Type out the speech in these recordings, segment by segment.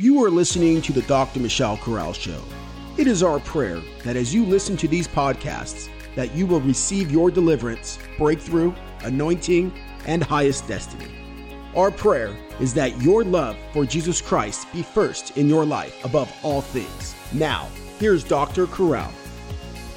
You are listening to the Dr. Michelle Corral Show. It is our prayer that as you listen to these podcasts, that you will receive your deliverance, breakthrough, anointing, and highest destiny. Our prayer is that your love for Jesus Christ be first in your life above all things. Now, here's Dr. Corral.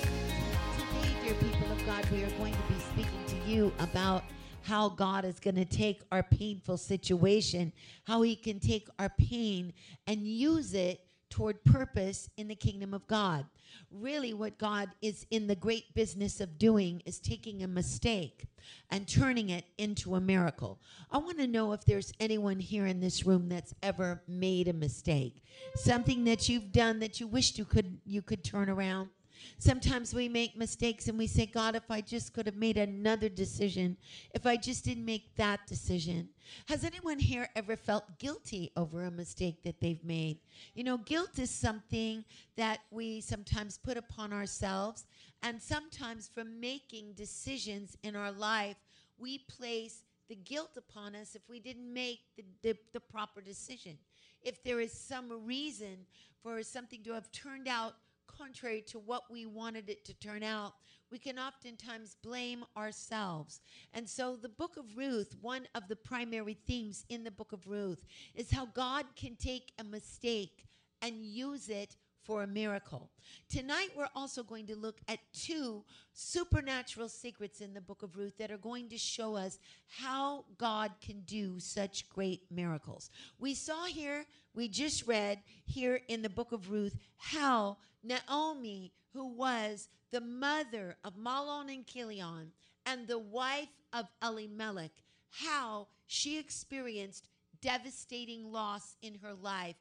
Today, dear people of God, we are going to be speaking to you about how God is going to take our painful situation, how He can take our pain and use it toward purpose in the kingdom of God. Really, what God is in the great business of doing is taking a mistake and turning it into a miracle. I want to know if there's anyone here in this room that's ever made a mistake, something that you've done that you wished you could you could turn around. Sometimes we make mistakes and we say, God, if I just could have made another decision, if I just didn't make that decision. Has anyone here ever felt guilty over a mistake that they've made? You know, guilt is something that we sometimes put upon ourselves, and sometimes from making decisions in our life, we place the guilt upon us if we didn't make the, the, the proper decision. If there is some reason for something to have turned out contrary to what we wanted it to turn out, we can oftentimes blame ourselves. And so, the book of Ruth, one of the primary themes in the book of Ruth, is how God can take a mistake and use it for a miracle. Tonight, we're also going to look at two supernatural secrets in the book of Ruth that are going to show us how God can do such great miracles. We saw here, we just read here in the book of Ruth, how Naomi, who was the mother of Mahlon and Chilion and the wife of Elimelech, how she experienced devastating loss in her life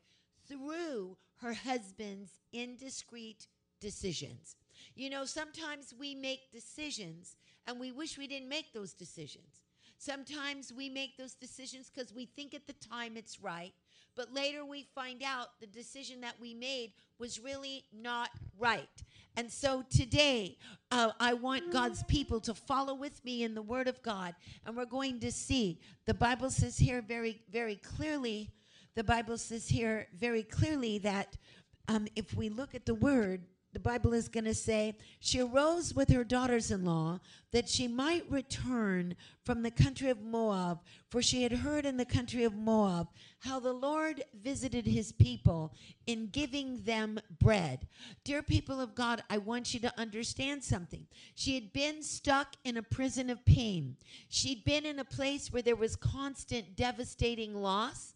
through her husband's indiscreet decisions. You know, sometimes we make decisions and we wish we didn't make those decisions. Sometimes we make those decisions because we think at the time it's right, but later we find out the decision that we made was really not right. And so today, uh, I want God's people to follow with me in the Word of God, and we're going to see. The Bible says here very, very clearly, the Bible says here very clearly that um, if we look at the Word, the Bible is going to say, she arose with her daughters in law that she might return from the country of Moab, for she had heard in the country of Moab how the Lord visited his people in giving them bread. Dear people of God, I want you to understand something. She had been stuck in a prison of pain, she'd been in a place where there was constant, devastating loss.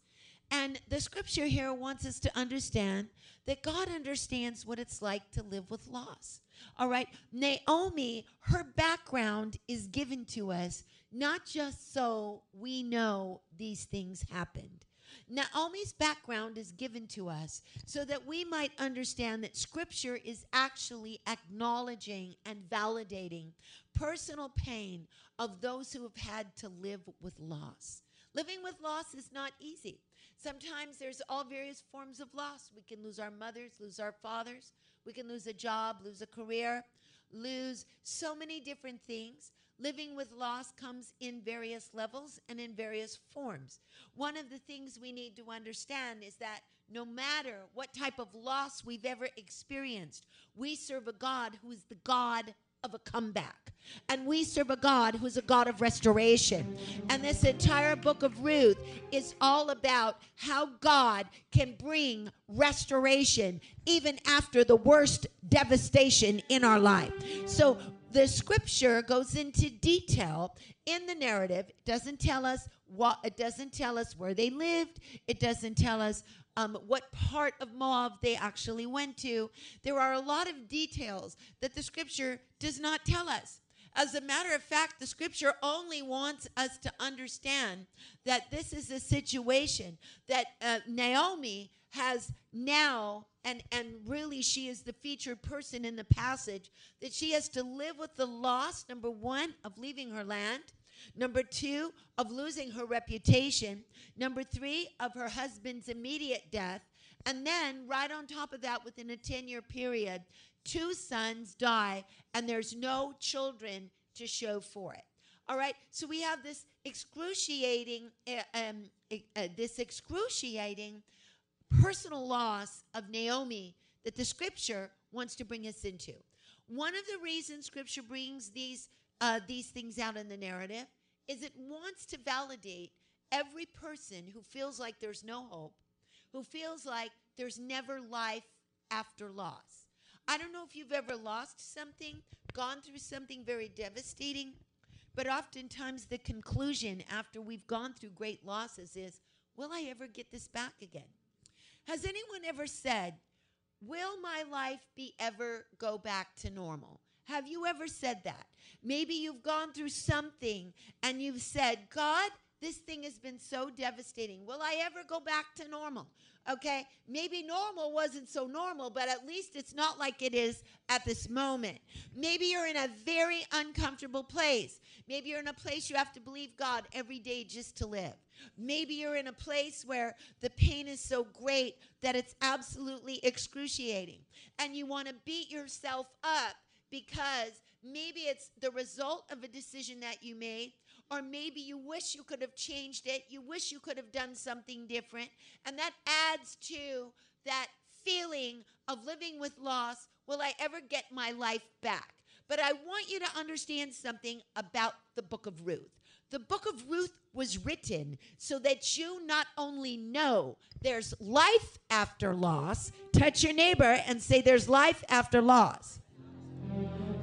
And the scripture here wants us to understand that God understands what it's like to live with loss. All right. Naomi, her background is given to us not just so we know these things happened. Naomi's background is given to us so that we might understand that Scripture is actually acknowledging and validating personal pain of those who have had to live with loss. Living with loss is not easy. Sometimes there's all various forms of loss. We can lose our mothers, lose our fathers, we can lose a job, lose a career, lose so many different things. Living with loss comes in various levels and in various forms. One of the things we need to understand is that no matter what type of loss we've ever experienced, we serve a God who is the God of a comeback. And we serve a God who's a God of restoration. And this entire book of Ruth is all about how God can bring restoration even after the worst devastation in our life. So the scripture goes into detail in the narrative. It doesn't tell us what it doesn't tell us where they lived. It doesn't tell us um, what part of Moab they actually went to. There are a lot of details that the scripture does not tell us. As a matter of fact, the scripture only wants us to understand that this is a situation that uh, Naomi has now, and, and really she is the featured person in the passage, that she has to live with the loss, number one, of leaving her land. Number two, of losing her reputation. Number three, of her husband's immediate death. And then, right on top of that, within a 10 year period, two sons die, and there's no children to show for it. All right, so we have this excruciating, uh, um, uh, this excruciating personal loss of Naomi that the scripture wants to bring us into. One of the reasons scripture brings these uh, these things out in the narrative is it wants to validate every person who feels like there's no hope, who feels like there's never life after loss. I don't know if you've ever lost something, gone through something very devastating, but oftentimes the conclusion after we've gone through great losses is, will I ever get this back again? Has anyone ever said, will my life be ever go back to normal? Have you ever said that? Maybe you've gone through something and you've said, God, this thing has been so devastating. Will I ever go back to normal? Okay, maybe normal wasn't so normal, but at least it's not like it is at this moment. Maybe you're in a very uncomfortable place. Maybe you're in a place you have to believe God every day just to live. Maybe you're in a place where the pain is so great that it's absolutely excruciating. And you want to beat yourself up because maybe it's the result of a decision that you made or maybe you wish you could have changed it. You wish you could have done something different. And that adds to that feeling of living with loss. Will I ever get my life back? But I want you to understand something about the book of Ruth. The book of Ruth was written so that you not only know there's life after loss, touch your neighbor and say, There's life after loss.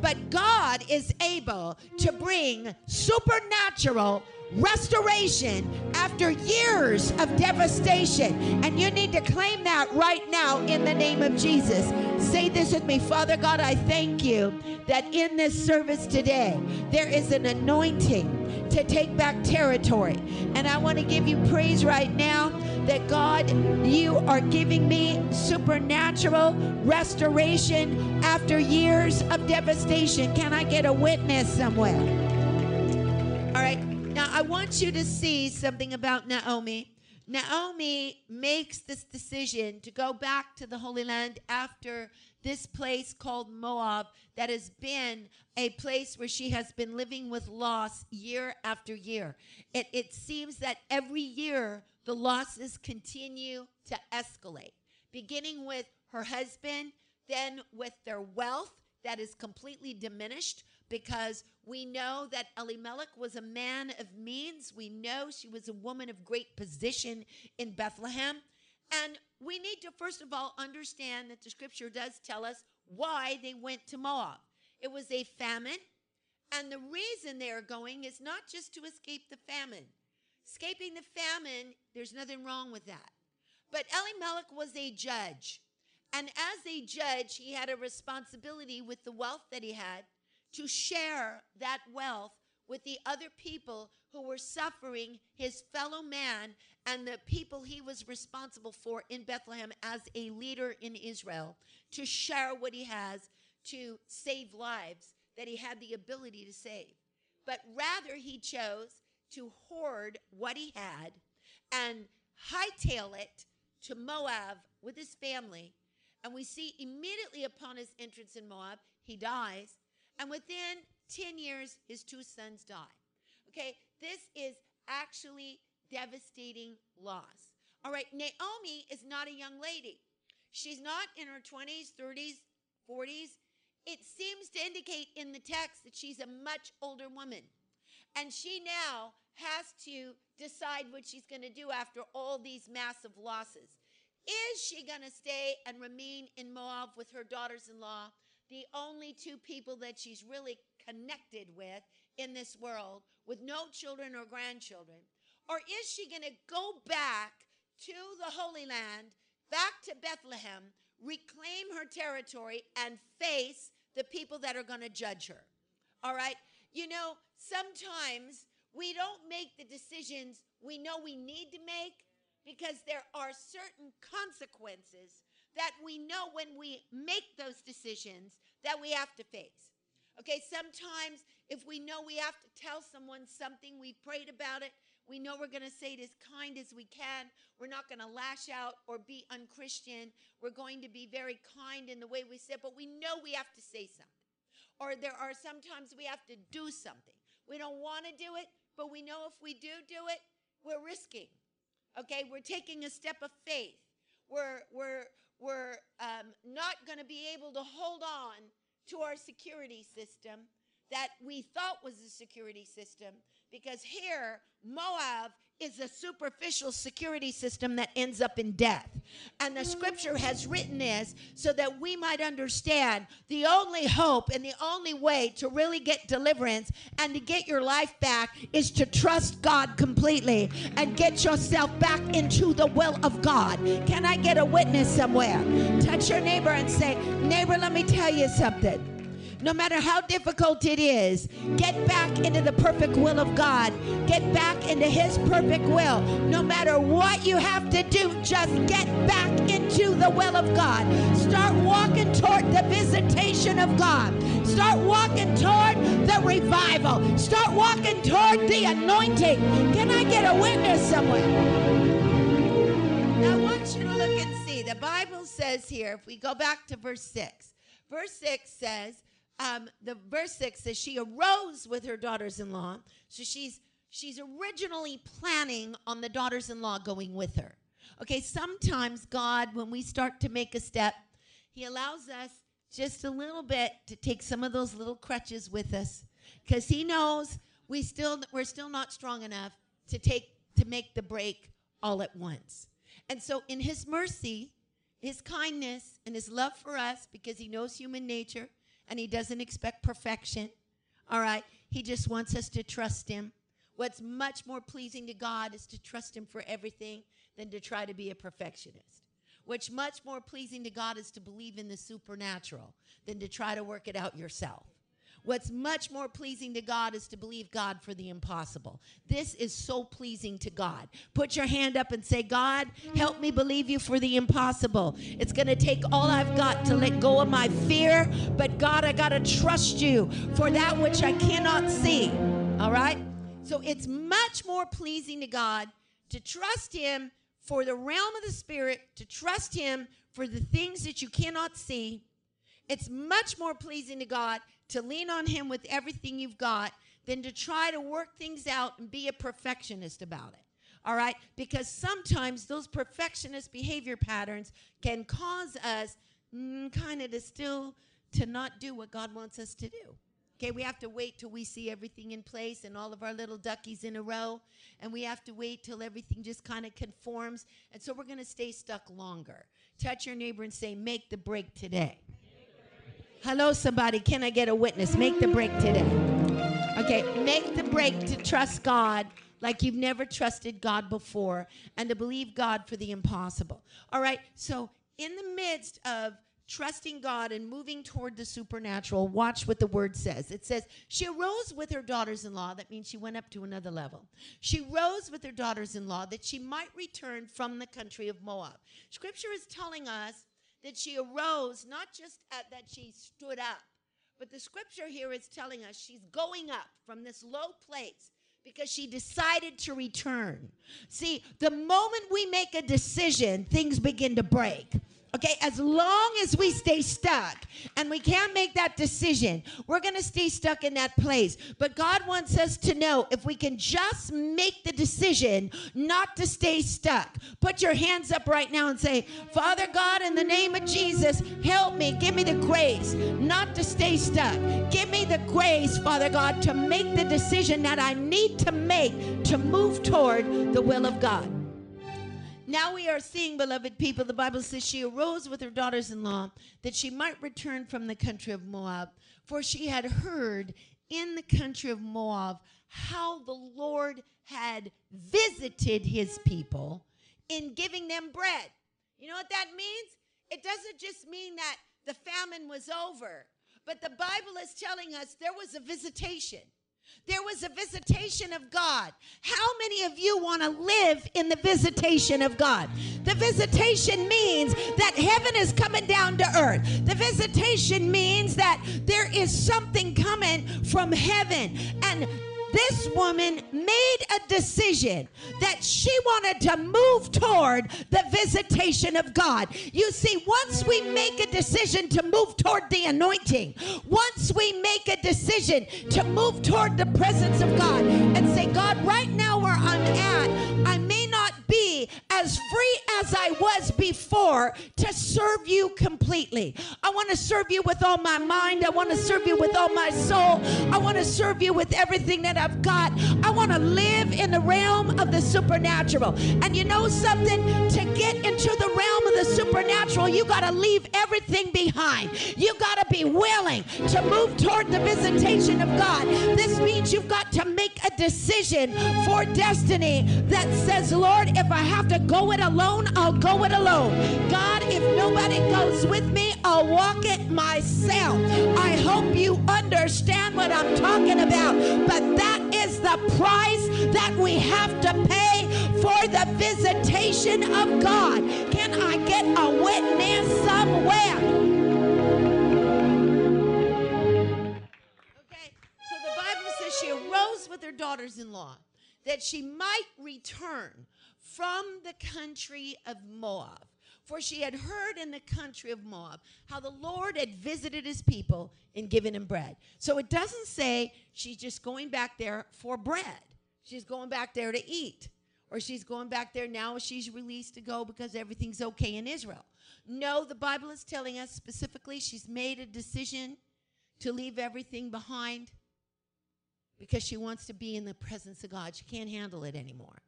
But God is able to bring supernatural restoration after years of devastation. And you need to claim that right now in the name of Jesus. Say this with me Father God, I thank you that in this service today, there is an anointing to take back territory. And I want to give you praise right now that God, you are giving me supernatural restoration after years of devastation. Can I get a witness somewhere? All right. Now, I want you to see something about Naomi. Naomi makes this decision to go back to the Holy Land after this place called Moab, that has been a place where she has been living with loss year after year. It, it seems that every year the losses continue to escalate, beginning with her husband, then with their wealth that is completely diminished because we know that Elimelech was a man of means. We know she was a woman of great position in Bethlehem. And we need to, first of all, understand that the scripture does tell us why they went to Moab. It was a famine. And the reason they are going is not just to escape the famine, Escaping the famine, there's nothing wrong with that. But Elimelech was a judge. And as a judge, he had a responsibility with the wealth that he had to share that wealth with the other people who were suffering, his fellow man, and the people he was responsible for in Bethlehem as a leader in Israel, to share what he has to save lives that he had the ability to save. But rather, he chose to hoard what he had and hightail it to Moab with his family. And we see immediately upon his entrance in Moab, he dies. And within 10 years, his two sons die. Okay, this is actually devastating loss. All right, Naomi is not a young lady. She's not in her 20s, 30s, 40s. It seems to indicate in the text that she's a much older woman. And she now has to decide what she's going to do after all these massive losses. Is she going to stay and remain in Moab with her daughters in law, the only two people that she's really connected with in this world, with no children or grandchildren? Or is she going to go back to the Holy Land, back to Bethlehem, reclaim her territory, and face the people that are going to judge her? All right? You know, sometimes we don't make the decisions we know we need to make because there are certain consequences that we know when we make those decisions that we have to face. Okay, sometimes if we know we have to tell someone something, we prayed about it, we know we're going to say it as kind as we can. We're not going to lash out or be unchristian. We're going to be very kind in the way we say it, but we know we have to say something. Or there are sometimes we have to do something. We don't want to do it, but we know if we do do it, we're risking. Okay, we're taking a step of faith. we're, we're, we're um, not going to be able to hold on to our security system that we thought was a security system because here, Moab is a superficial security system that ends up in death. And the scripture has written this so that we might understand the only hope and the only way to really get deliverance and to get your life back is to trust God completely and get yourself back into the will of God. Can I get a witness somewhere? Touch your neighbor and say, Neighbor, let me tell you something no matter how difficult it is, get back into the perfect will of God. Get back into His perfect will. No matter what you have to do, just get back into the will of God. Start walking toward the visitation of God. Start walking toward the revival. Start walking toward the anointing. Can I get a witness somewhere? Now, I want you to look and see. The Bible says here, if we go back to verse 6, verse 6 says, um, the verse six says she arose with her daughters-in-law. So she's she's originally planning on the daughters-in-law going with her. Okay, sometimes God, when we start to make a step, He allows us just a little bit to take some of those little crutches with us, because He knows we still we're still not strong enough to take to make the break all at once. And so, in His mercy, His kindness, and His love for us, because He knows human nature and he doesn't expect perfection. All right? He just wants us to trust him. What's much more pleasing to God is to trust him for everything than to try to be a perfectionist. What's much more pleasing to God is to believe in the supernatural than to try to work it out yourself. What's much more pleasing to God is to believe God for the impossible. This is so pleasing to God. Put your hand up and say, God, help me believe you for the impossible. It's going to take all I've got to let go of my fear, but God, I got to trust you for that which I cannot see. All right? So it's much more pleasing to God to trust Him for the realm of the Spirit, to trust Him for the things that you cannot see. It's much more pleasing to God to lean on Him with everything you've got than to try to work things out and be a perfectionist about it. All right? Because sometimes those perfectionist behavior patterns can cause us mm, kind of to still to not do what God wants us to do. Okay, we have to wait till we see everything in place and all of our little duckies in a row. And we have to wait till everything just kind of conforms. And so we're going to stay stuck longer. Touch your neighbor and say, Make the break today. Hello, somebody. Can I get a witness? Make the break today. Okay, make the break to trust God like you've never trusted God before and to believe God for the impossible. All right, so in the midst of trusting God and moving toward the supernatural, watch what the word says. It says, She arose with her daughters in law. That means she went up to another level. She rose with her daughters in law that she might return from the country of Moab. Scripture is telling us that she arose, not just at, that she stood up, but the scripture here is telling us she's going up from this low place because she decided to return. See, the moment we make a decision, things begin to break. Okay, as long as we stay stuck and we can't make that decision, we're going to stay stuck in that place. But God wants us to know if we can just make the decision not to stay stuck. Put your hands up right now and say, Father God, in the name of Jesus, help me. Give me the grace not to stay stuck. Give me the grace, Father God, to make the decision that I need to make to move toward the will of God. Now we are seeing, beloved people, the Bible says she arose with her daughters in law that she might return from the country of Moab, for she had heard in the country of Moab how the Lord had visited his people in giving them bread. You know what that means? It doesn't just mean that the famine was over, but the Bible is telling us there was a visitation. There was a visitation of God. How many of you want to live in the visitation of God? The visitation means that heaven is coming down to earth. The visitation means that there is something coming from heaven. And this woman made a decision that she wanted to move toward the visitation of God. You see, once we make a decision to move toward the anointing, once we make a decision to move toward the presence of God and say, God, right now where I'm at, As free as I was before to serve you completely. I want to serve you with all my mind. I want to serve you with all my soul. I want to serve you with everything that I've got. I want to live in the realm of the supernatural. And you know something? To get into the realm of the supernatural, you got to leave everything behind. You got to be willing to move toward the visitation of God. This means you've got to make a decision for destiny that says, Lord, if I have to go it alone, I'll go it alone. God, if nobody goes with me, I'll walk it myself. I hope you understand what I'm talking about. But that is the price that we have to pay for the visitation of God. Can I get a witness somewhere? Okay, so the Bible says she arose with her daughters in law that she might return from the country of Moab. For she had heard in the country of Moab how the Lord had visited his people and given him bread. So it doesn't say she's just going back there for bread. She's going back there to eat. Or she's going back there now she's released to go because everything's okay in Israel. No, the Bible is telling us specifically she's made a decision to leave everything behind because she wants to be in the presence of God. She can't handle it anymore.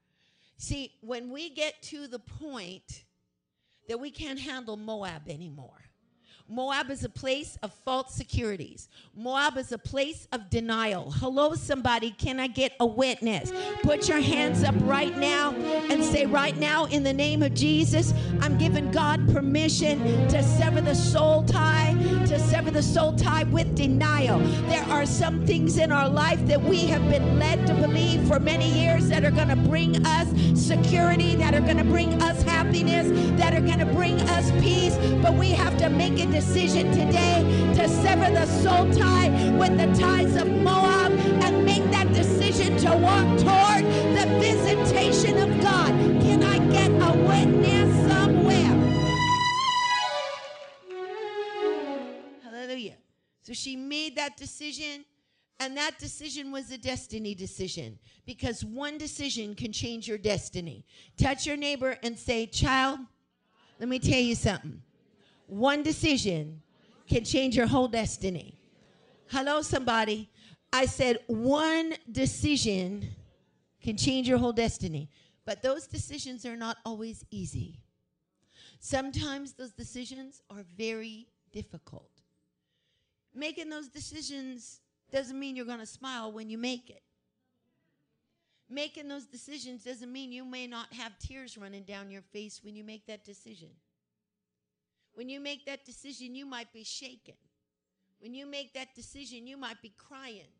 See, when we get to the point that we can't handle Moab anymore, Moab is a place of false securities. Moab is a place of denial. Hello, somebody. Can I get a witness? Put your hands up right now and say, right now, in the name of Jesus, I'm giving God permission to sever the soul tie, to sever the soul tie with denial. There are some things in our life that we have been led to believe for many years that are going to bring us security, that are going to bring us happiness, that are going to bring us peace, but we have to make it decision today to sever the soul tie with the ties of Moab and make that decision to walk toward the visitation of God. Can I get a witness somewhere? Hallelujah. So she made that decision. And that decision was a destiny decision because one decision can change your destiny. Touch your neighbor and say, Child, let me tell you something. One decision can change your whole destiny. Hello, somebody. I said one decision can change your whole destiny. But those decisions are not always easy. Sometimes those decisions are very difficult. Making those decisions doesn't mean you're going to smile when you make it. Making those decisions doesn't mean you may not have tears running down your face when you make that decision. When you make that decision, you might be shaken. When you make that decision, you might be crying.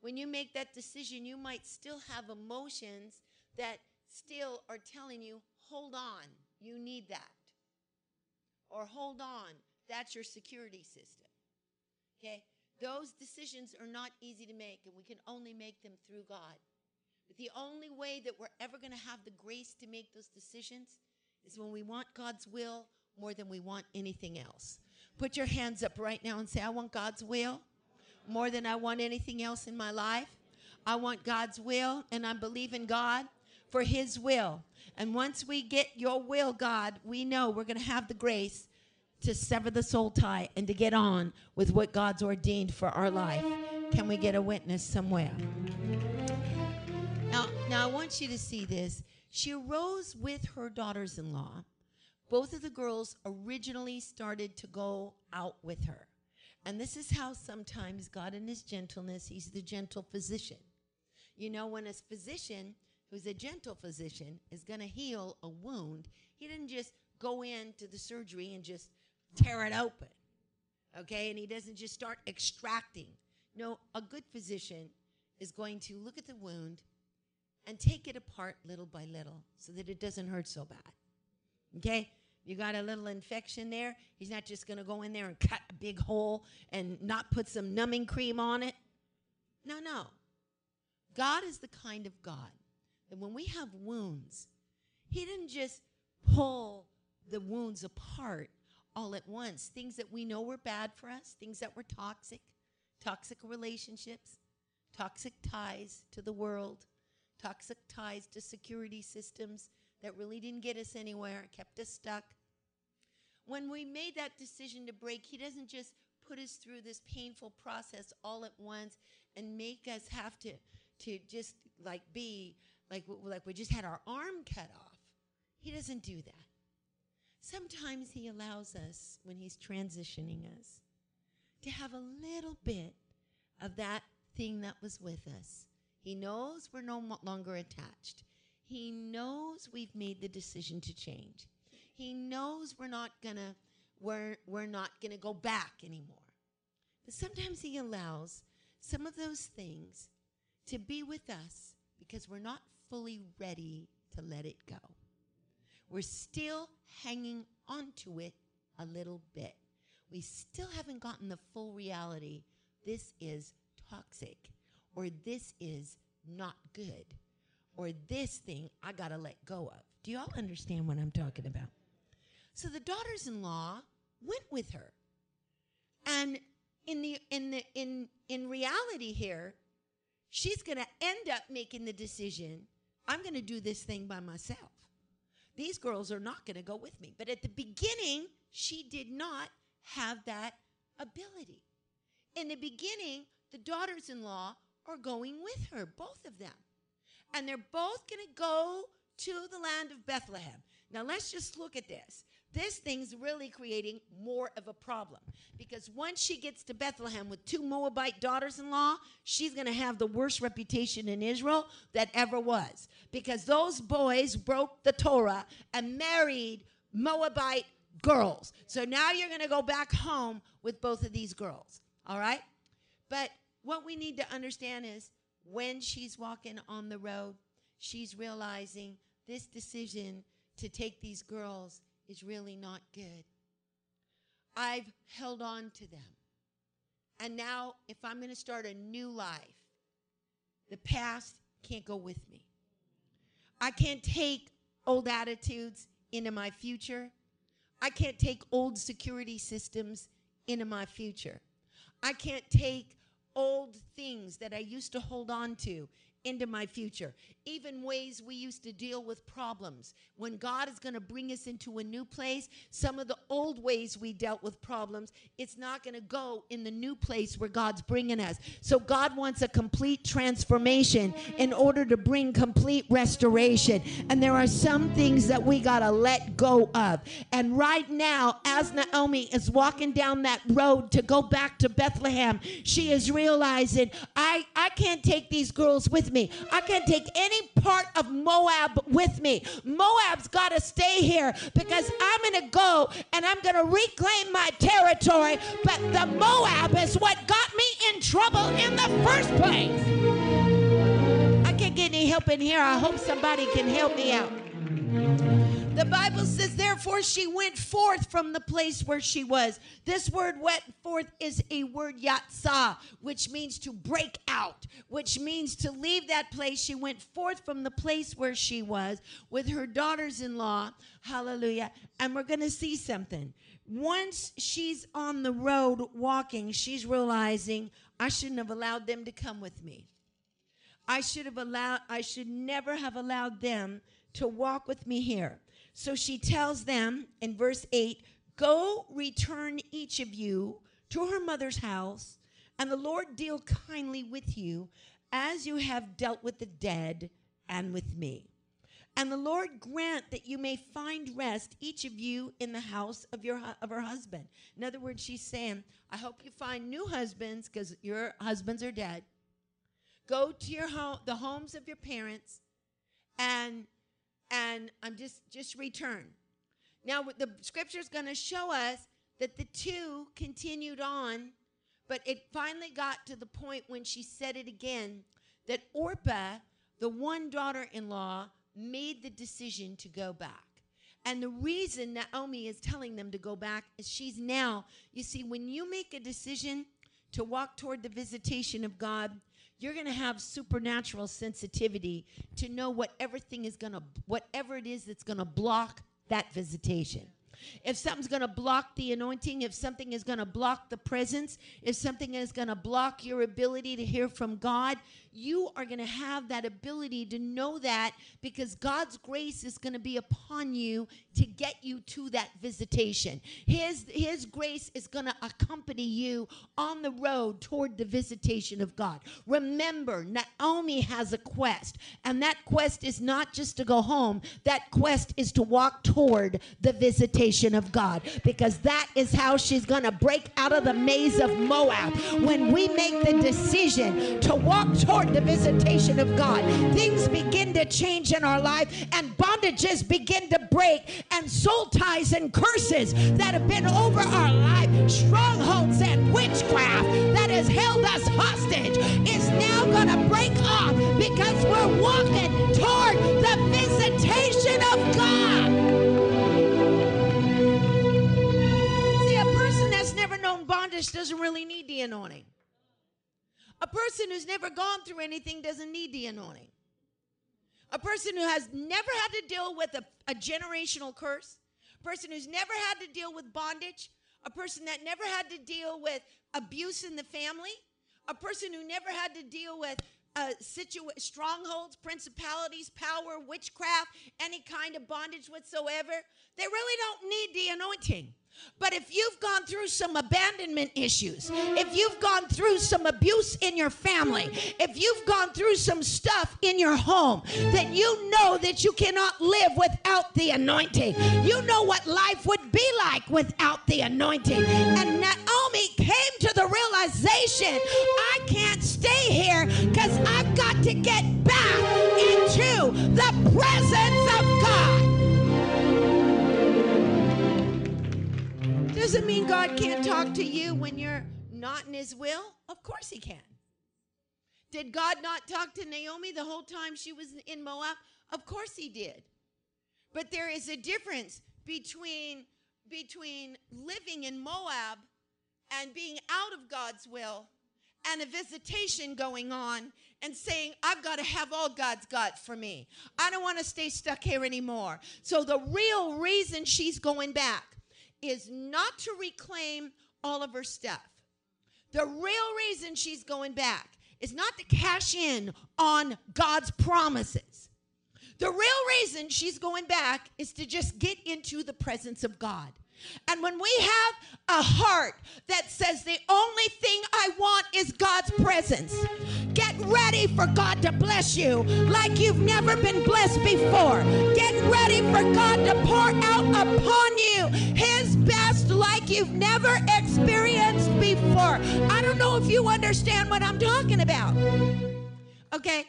When you make that decision, you might still have emotions that still are telling you, hold on, you need that. Or hold on, that's your security system. Okay? Those decisions are not easy to make, and we can only make them through God. But the only way that we're ever going to have the grace to make those decisions is when we want God's will more than we want anything else. Put your hands up right now and say, I want God's will more than I want anything else in my life. I want God's will, and I believe in God for His will. And once we get your will, God, we know we're going to have the grace to sever the soul tie and to get on with what God's ordained for our life. Can we get a witness somewhere? Now, now I want you to see this. She arose with her daughters in law both of the girls originally started to go out with her. And this is how sometimes God, in His gentleness, He's the gentle physician. You know, when a physician who's a gentle physician is going to heal a wound, he didn't just go into the surgery and just tear it open. Okay? And he doesn't just start extracting. No, a good physician is going to look at the wound and take it apart little by little so that it doesn't hurt so bad. Okay? You got a little infection there. He's not just going to go in there and cut a big hole and not put some numbing cream on it. No, no. God is the kind of God that when we have wounds, He didn't just pull the wounds apart all at once. Things that we know were bad for us, things that were toxic, toxic relationships, toxic ties to the world, toxic ties to security systems, that really didn't get us anywhere, kept us stuck. When we made that decision to break, He doesn't just put us through this painful process all at once and make us have to to just like be like like we just had our arm cut off. He doesn't do that. Sometimes he allows us when he's transitioning us to have a little bit of that thing that was with us. He knows we're no longer attached. He knows we've made the decision to change. He knows we're not gonna we're we're not gonna go back anymore. But sometimes he allows some of those things to be with us because we're not fully ready to let it go. We're still hanging onto it a little bit. We still haven't gotten the full reality. This is toxic, or this is not good, or this thing I got to let go of. Do y'all understand what I'm talking about? So the daughters in law went with her. And in the in the in in reality here, she's going to end up making the decision, I'm going to do this thing by myself. These girls are not going to go with me. But at the beginning, she did not have that ability. In the beginning, the daughters in law are going with her, both of them. And they're both going to go to the land of Bethlehem. Now, let's just look at this this thing's really creating more of a problem because once she gets to Bethlehem with two Moabite daughters in law, she's going to have the worst reputation in Israel that ever was because those boys broke the Torah and married Moabite girls. So now you're going to go back home with both of these girls. All right? But what we need to understand is when she's walking on the road, she's realizing this decision to take these girls is really not good. I've held on to them. And now, if I'm going to start a new life, the past can't go with me. I can't take old attitudes into my future. I can't take old security systems into my future. I can't take old things that I used to hold on to into my future. Even ways we used to deal with problems. When God is going to bring us into a new place, some of the old ways we dealt with problems, it's not going to go in the new place where God's bringing us. So God wants a complete transformation in order to bring complete restoration. And there are some things that we got to let go of. And right now, as Naomi is walking down that road to go back to Bethlehem, she is realizing, I, I can't take these girls with me. I can't take any part of Moab with me. Moab's got to stay here because I'm going to go and I'm going to reclaim my territory. But the Moab is what got me in trouble in the first place. I can't get any help in here. I hope somebody can help me out. The Bible says, therefore, she went forth from the place where she was. This word went forth is a word yatsa, which means to break out, which means to leave that place. She went forth from the place where she was with her daughters in law. Hallelujah. And we're going to see something. Once she's on the road walking, she's realizing, I shouldn't have allowed them to come with me. I should have allowed, I should never have allowed them to walk with me here. So she tells them in verse 8 Go return each of you to her mother's house, and the Lord deal kindly with you as you have dealt with the dead and with me. And the Lord grant that you may find rest, each of you, in the house of your of her husband. In other words, she's saying, I hope you find new husbands because your husbands are dead. Go to your home, the homes of your parents, and and I'm just just return. Now the scripture is going to show us that the two continued on, but it finally got to the point when she said it again that Orpah, the one daughter-in-law, made the decision to go back. And the reason Naomi is telling them to go back is she's now, you see, when you make a decision to walk toward the visitation of God, you're going to have supernatural sensitivity to know what everything is going to whatever it is that's going to block that visitation If something's going to block the anointing, if something is going to block the presence, if something is going to block your ability to hear from God, you are going to have that ability to know that because God's grace is going to be upon you to get you to that visitation. His, his grace is going to accompany you on the road toward the visitation of God. Remember, Naomi has a quest, and that quest is not just to go home, that quest is to walk toward the visitation of God because that is how she's going to break out of the maze of Moab. When we make the decision to walk toward the visitation of God, things begin to change in our life and bondages begin to break and soul ties and curses that have been over our life, strongholds and witchcraft that has held us hostage is now going to break off because we're walking toward the visitation of God. Doesn't really need the anointing. A person who's never gone through anything doesn't need the anointing. A person who has never had to deal with a, a generational curse, a person who's never had to deal with bondage, a person that never had to deal with abuse in the family, a person who never had to deal with uh, situa- strongholds, principalities, power, witchcraft, any kind of bondage whatsoever, they really don't need the anointing. But if you've gone through some abandonment issues, if you've gone through some abuse in your family, if you've gone through some stuff in your home, then you know that you cannot live without the anointing. You know what life would be like without the anointing. And Naomi came to the realization I can't stay here because I've got to get back into the presence of Doesn't mean God can't talk to you when you're not in His will. Of course He can. Did God not talk to Naomi the whole time she was in Moab? Of course He did. But there is a difference between, between living in Moab and being out of God's will and a visitation going on and saying, I've got to have all God's got for me. I don't want to stay stuck here anymore. So the real reason she's going back is not to reclaim all of her stuff. The real reason she's going back is not to cash in on God's promises. The real reason she's going back is to just get into the presence of God. And when we have a heart that says the only thing I want is God's presence, get ready for God to bless you like you've never been blessed before. Get ready for God to pour out upon you His best like you've never experienced before. I don't know if you understand what I'm talking about. Okay,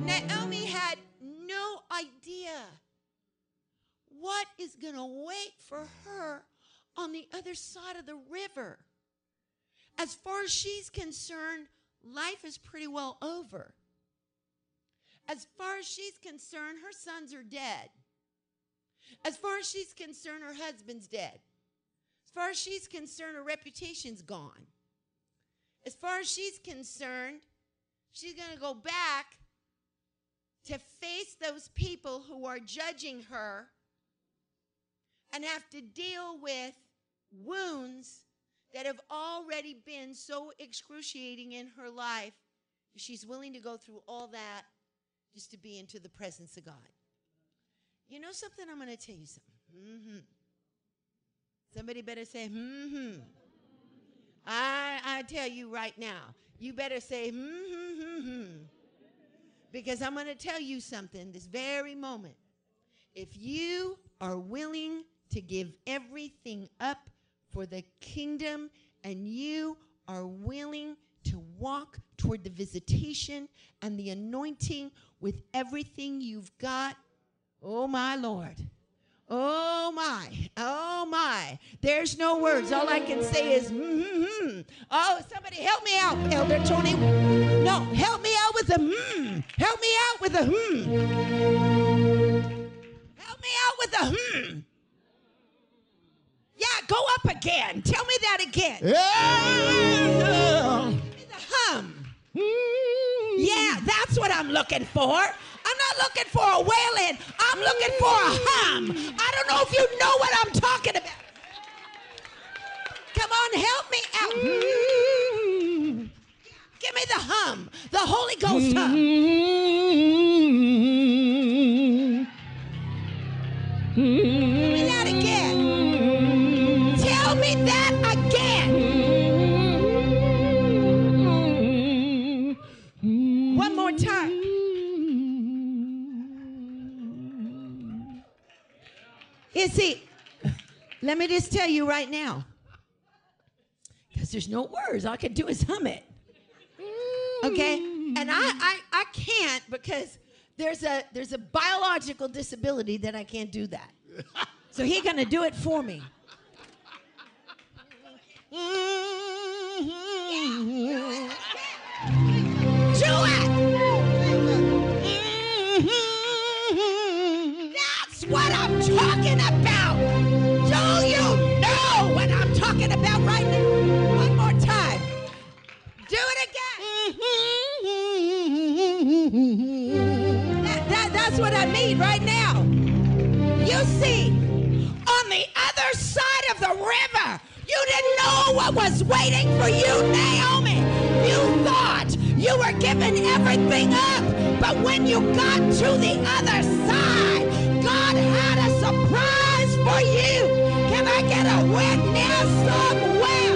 Naomi had no idea what is going to wait for her on the other side of the river. As far as she's concerned, life is pretty well over. As far as she's concerned, her sons are dead. As far as she's concerned, her husband's dead. As far as she's concerned, her reputation's gone. As far as she's concerned, she's going to go back to face those people who are judging her and have to deal with wounds that have already been so excruciating in her life. She's willing to go through all that just to be into the presence of God. You know something? I'm going to tell you something. Mm-hmm. Somebody better say, hmm I, I tell you right now, you better say, hmm Because I'm going to tell you something this very moment. If you are willing to give everything up for the kingdom and you are willing to walk toward the visitation and the anointing with everything you've got, oh my Lord. Oh my, oh my. There's no words. All I can say is, mm-hmm. Oh, somebody help me out, Elder Tony. No, help me out with a hmm. Help me out with a hmm. Help me out with a hmm again. Tell me that again. Yeah. The hum. Mm. Yeah, that's what I'm looking for. I'm not looking for a wailing. I'm looking for a hum. I don't know if you know what I'm talking about. Come on, help me out. Mm. Give me the hum, the Holy Ghost hum. Mm. You see, let me just tell you right now, because there's no words, all I can do is hum it. Mm. Okay? And I, I, I can't because there's a there's a biological disability that I can't do that. So he's gonna do it for me. Mm-hmm. Do it! That, that, that's what I mean right now. You see, on the other side of the river, you didn't know what was waiting for you, Naomi. You thought you were giving everything up, but when you got to the other side, God had a surprise for you. Can I get a witness somewhere?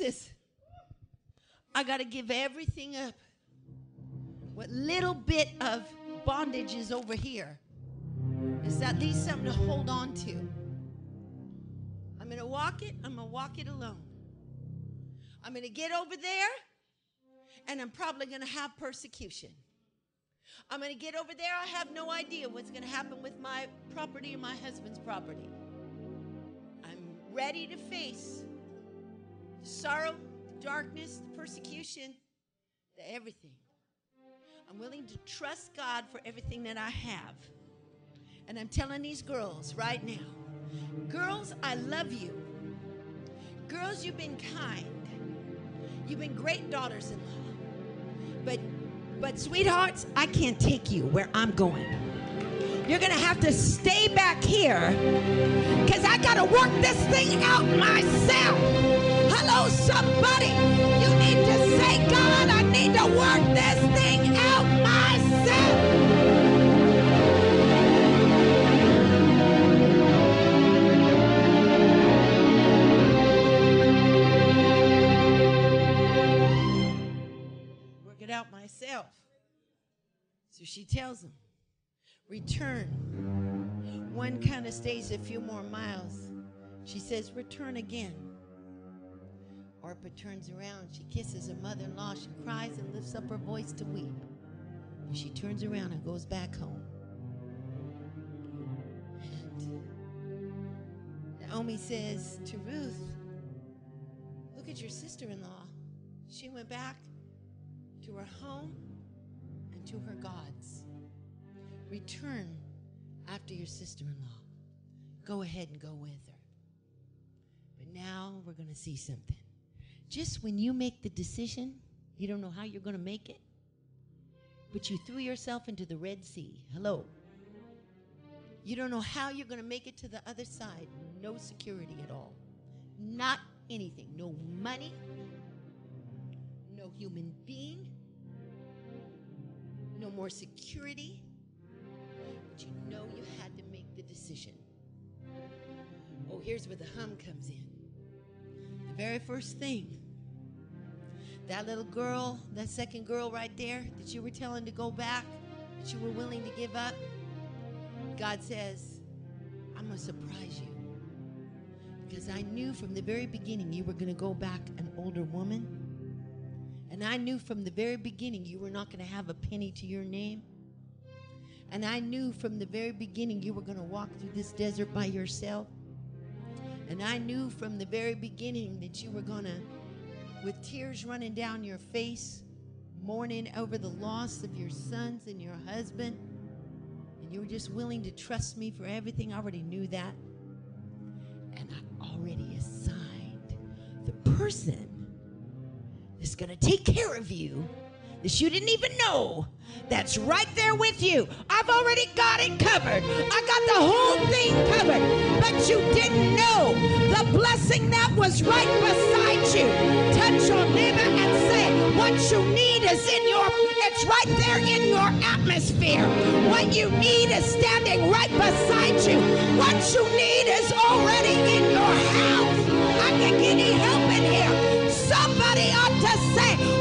She I got to give everything up. What little bit of bondage is over here is at least something to hold on to. I'm going to walk it, I'm going to walk it alone. I'm going to get over there and I'm probably going to have persecution. I'm going to get over there. I have no idea what's going to happen with my property and my husband's property. I'm ready to face the sorrow, the darkness, the persecution, the everything. I'm willing to trust God for everything that I have. And I'm telling these girls right now girls, I love you. Girls, you've been kind. You've been great daughters in law. But but sweethearts, I can't take you where I'm going. You're gonna have to stay back here because I gotta work this thing out myself. Hello, somebody. You need to say, God, I need to work this thing out myself. Work it out myself. So she tells him, return. One kind of stays a few more miles. She says, return again. Orpah turns around. She kisses her mother in law. She cries and lifts up her voice to weep. And she turns around and goes back home. And Naomi says to Ruth, Look at your sister in law. She went back to her home and to her gods. Return after your sister in law. Go ahead and go with her. But now we're going to see something. just when you make the decision, you don't know how you're going to make it, but you threw yourself into the Red Sea. Hello. You don't know how you're going to make it to the other side. No security at all. Not anything. No money. No human being. No more security. You know you had to make the decision. Oh, here's where the hum comes in. The very first thing that little girl, that second girl right there that you were telling to go back, that you were willing to give up, God says, I'm going to surprise you. Because I knew from the very beginning you were going to go back an older woman. And I knew from the very beginning you were not going to have a penny to your name. And I knew from the very beginning you were going to walk through this desert by yourself. And I knew from the very beginning that you were going to, with tears running down your face, mourning over the loss of your sons and your husband, and you were just willing to trust me for everything. I already knew that. And I already assigned the person that's going to take care of you that you didn't even know that's right there with you. I've already got it covered. I got the whole thing covered. But you didn't know the blessing that was right beside you. Touch your neighbor and say, what you need is in your, it's right there in your atmosphere. What you need is standing right beside you. What you need is already in your house. I can get any help in here. Somebody ought to say,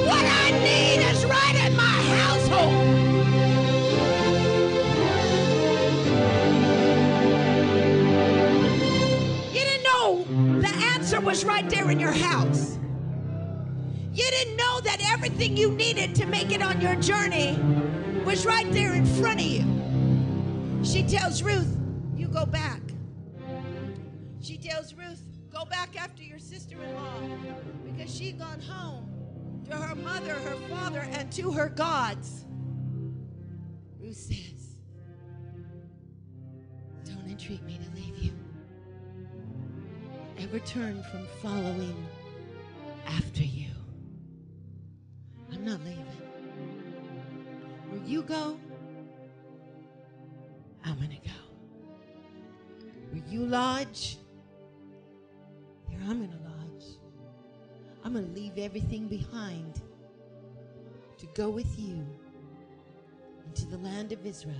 was right there in your house. You didn't know that everything you needed to make it on your journey was right there in front of you. She tells Ruth, You go back. She tells Ruth, Go back after your sister in law because she'd gone home to her mother, her father, and to her gods. Ruth says, Don't entreat me to. Ever turn from following after you. I'm not leaving. Where you go, I'm going to go. Where you lodge, here I'm going to lodge. I'm going to leave everything behind to go with you into the land of Israel.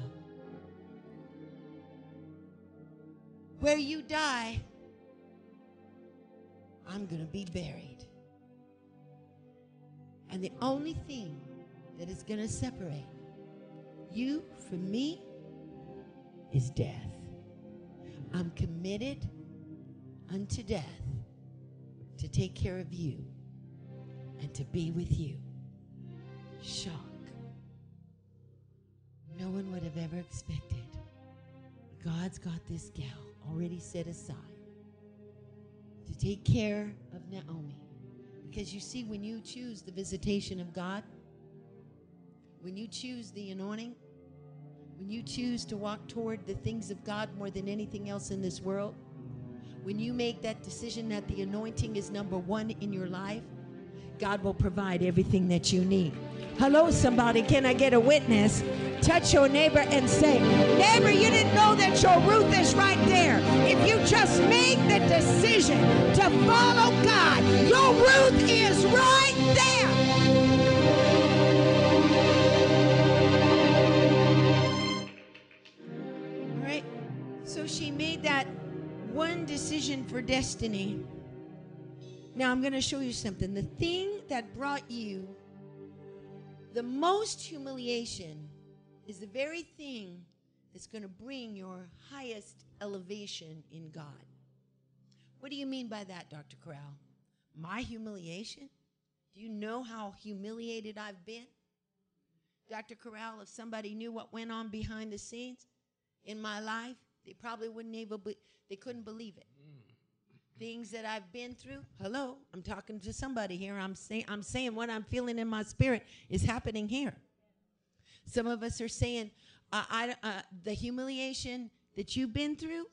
Where you die, I'm going to be buried. And the only thing that is going to separate you from me is death. I'm committed unto death to take care of you and to be with you. Shock. No one would have ever expected. God's got this gal already set aside to take care of Naomi. Because you see, when you choose the visitation of God, when you choose the anointing, when you choose to walk toward the things of God more than anything else in this world, when you make that decision that the anointing is number one in your life, God will provide everything that you need. Hello, somebody. Can I get a witness? Touch your neighbor and say, Neighbor, you didn't know that your Ruth is right there. If you just make the decision to follow God, your Ruth is right there. All right. So she made that one decision for destiny. Now I'm going to show you something. The thing that brought you the most humiliation is the very thing that's going to bring your highest elevation in God. What do you mean by that, Dr. Corral? My humiliation? Do you know how humiliated I've been? Dr. Corral, if somebody knew what went on behind the scenes in my life, they probably wouldn't able be, they couldn't believe it. Things that I've been through. Hello, I'm talking to somebody here. I'm saying I'm saying what I'm feeling in my spirit is happening here. Some of us are saying uh, I, uh, the humiliation that you've been through.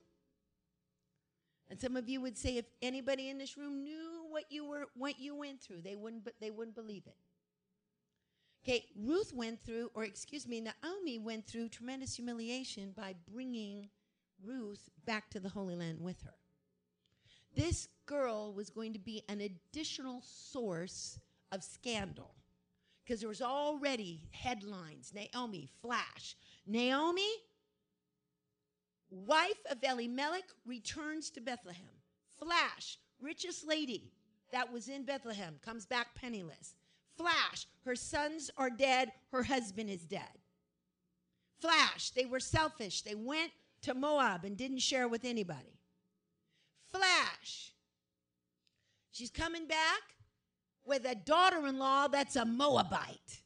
And some of you would say, if anybody in this room knew what you were what you went through. They wouldn't but they wouldn't believe it. Okay, Ruth went through, or excuse me, Naomi went through tremendous humiliation by bringing Ruth back to the Holy Land with her. This girl was going to be an additional source of scandal because there was already headlines Naomi, flash. Naomi, wife of Elimelech, returns to Bethlehem. Flash, richest lady that was in Bethlehem, comes back penniless. Flash, her sons are dead, her husband is dead. Flash, they were selfish. They went to Moab and didn't share with anybody. Flash, she's coming back with a daughter in law that's a Moabite.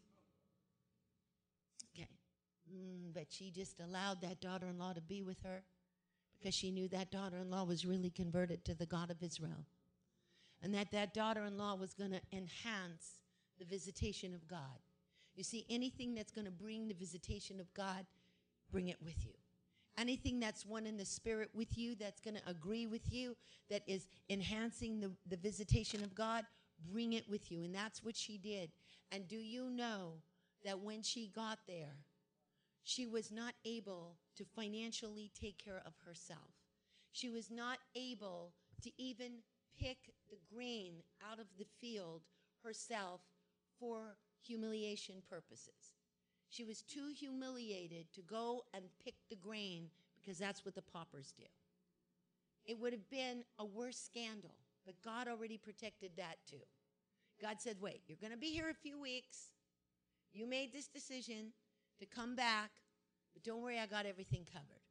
Okay. Mm, but she just allowed that daughter in law to be with her because she knew that daughter in law was really converted to the God of Israel. And that that daughter in law was going to enhance the visitation of God. You see, anything that's going to bring the visitation of God, bring it with you. Anything that's one in the spirit with you, that's going to agree with you, that is enhancing the, the visitation of God, bring it with you. And that's what she did. And do you know that when she got there, she was not able to financially take care of herself? She was not able to even pick the grain out of the field herself for humiliation purposes. She was too humiliated to go and pick the grain because that's what the paupers do. It would have been a worse scandal, but God already protected that too. God said, Wait, you're going to be here a few weeks. You made this decision to come back, but don't worry, I got everything covered.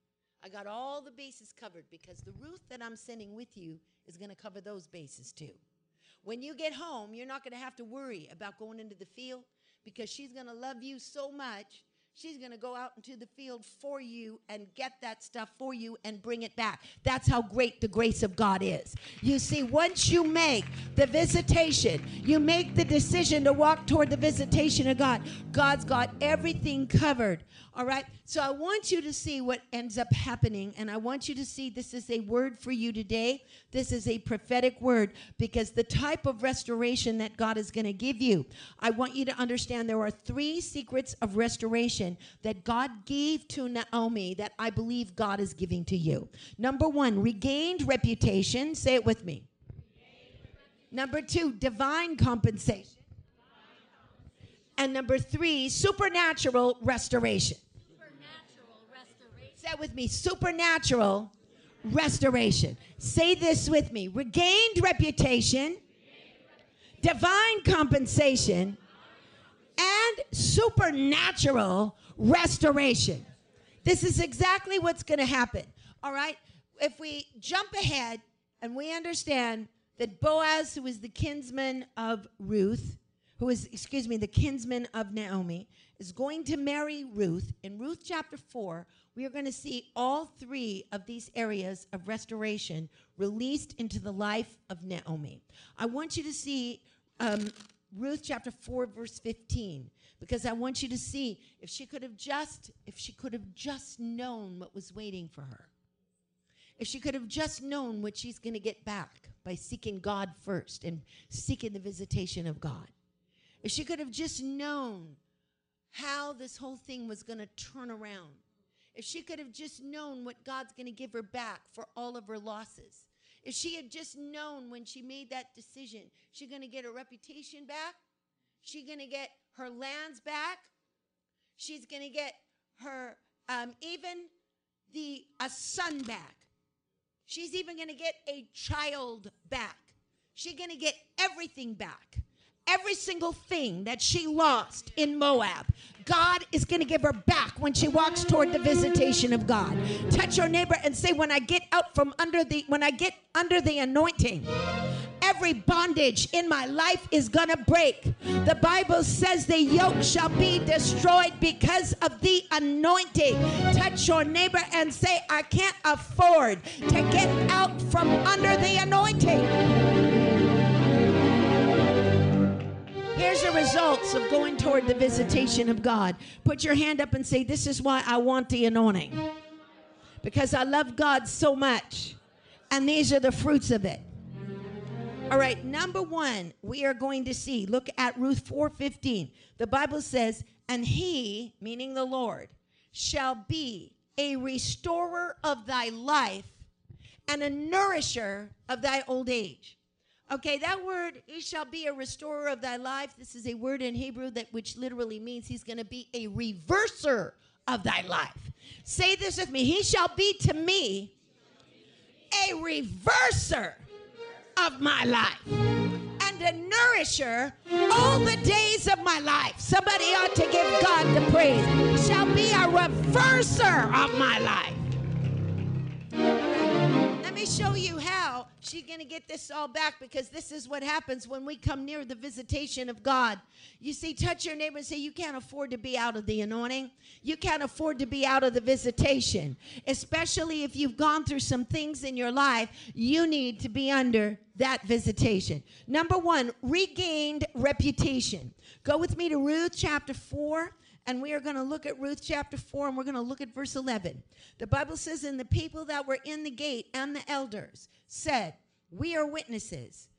I got all the bases covered because the Ruth that I'm sending with you is going to cover those bases too. When you get home, you're not going to have to worry about going into the field because she's going to love you so much. She's going to go out into the field for you and get that stuff for you and bring it back. That's how great the grace of God is. You see, once you make the visitation, you make the decision to walk toward the visitation of God, God's got everything covered. All right? So I want you to see what ends up happening. And I want you to see this is a word for you today. This is a prophetic word because the type of restoration that God is going to give you, I want you to understand there are three secrets of restoration that God gave to Naomi that I believe God is giving to you. Number one, regained reputation. Say it with me. Number two, divine compensation. And number three, supernatural restoration. Say with me supernatural restoration. Say this with me regained reputation, divine compensation, and supernatural restoration. This is exactly what's going to happen. All right? If we jump ahead and we understand that Boaz, who is the kinsman of Ruth, who is, excuse me, the kinsman of Naomi, is going to marry Ruth. In Ruth chapter 4, we are going to see all three of these areas of restoration released into the life of Naomi. I want you to see um, Ruth chapter 4, verse 15, because I want you to see if she could have just, if she could have just known what was waiting for her. If she could have just known what she's going to get back by seeking God first and seeking the visitation of God. If she could have just known how this whole thing was going to turn around. If she could have just known what God's going to give her back for all of her losses. If she had just known when she made that decision, she's going to get her reputation back. She's going to get her lands back. She's going to get her um, even the a son back. She's even going to get a child back. She's going to get everything back every single thing that she lost in Moab, God is going to give her back when she walks toward the visitation of God. Touch your neighbor and say, "When I get out from under the when I get under the anointing, every bondage in my life is going to break. The Bible says the yoke shall be destroyed because of the anointing. Touch your neighbor and say, I can't afford to get out from under the anointing. Here's the results of going toward the visitation of God. Put your hand up and say, This is why I want the anointing. Because I love God so much. And these are the fruits of it. All right, number one, we are going to see. Look at Ruth 4:15. The Bible says, "And he, meaning the Lord, shall be a restorer of thy life and a nourisher of thy old age." Okay, that word, he shall be a restorer of thy life. This is a word in Hebrew that which literally means he's going to be a reverser of thy life. Say this with me. He shall be to me a reverser of my life and a nourisher all the days of my life. Somebody ought to give God the praise. Shall be a reverser of my life. Let me show you how she's going to get this all back because this is what happens when we come near the visitation of God. You see, touch your neighbor and say, You can't afford to be out of the anointing. You can't afford to be out of the visitation, especially if you've gone through some things in your life. You need to be under that visitation. Number one, regained reputation. Go with me to Ruth chapter 4 and we are going to look at Ruth chapter 4 and we're going to look at verse 11. The Bible says, And the people that were in the gate and the elders said, We are witnesses.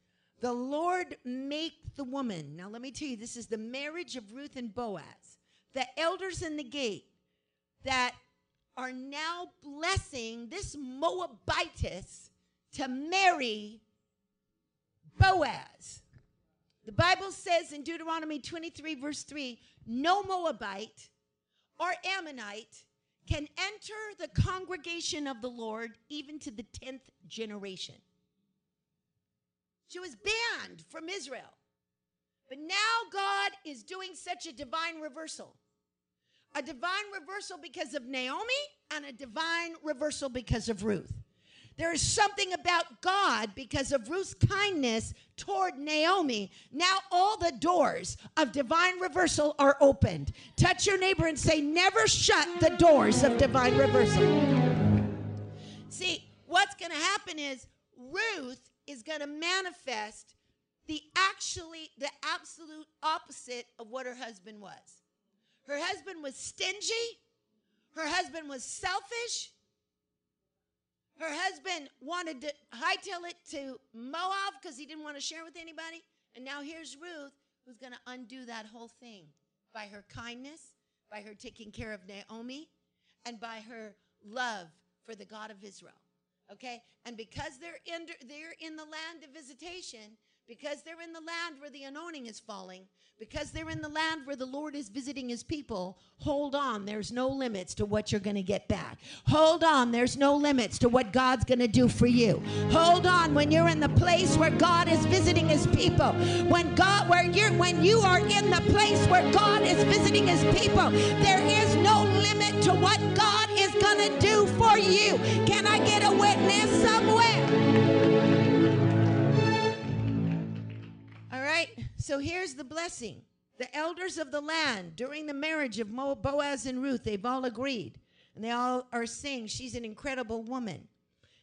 The Lord make the woman. Now, let me tell you, this is the marriage of Ruth and Boaz. The elders in the gate that are now blessing this Moabitess to marry Boaz. The Bible says in Deuteronomy 23, verse 3 no Moabite or Ammonite can enter the congregation of the Lord even to the 10th generation. She was banned from Israel. But now God is doing such a divine reversal. A divine reversal because of Naomi and a divine reversal because of Ruth. There is something about God because of Ruth's kindness toward Naomi. Now all the doors of divine reversal are opened. Touch your neighbor and say, Never shut the doors of divine reversal. See, what's going to happen is Ruth is going to manifest the actually the absolute opposite of what her husband was. Her husband was stingy. Her husband was selfish. Her husband wanted to hightail it to Moab because he didn't want to share with anybody. And now here's Ruth who's going to undo that whole thing by her kindness, by her taking care of Naomi, and by her love for the God of Israel. Okay? And because they're in, they're in the land of visitation, because they're in the land where the anointing is falling, because they're in the land where the Lord is visiting his people, hold on. There's no limits to what you're going to get back. Hold on. There's no limits to what God's going to do for you. Hold on when you're in the place where God is visiting his people. When God where you're when you are in the place where God is visiting his people, there is no limit to what God is going to do for you. Can I get a witness somewhere? So here's the blessing. The elders of the land during the marriage of Boaz and Ruth, they've all agreed. And they all are saying she's an incredible woman.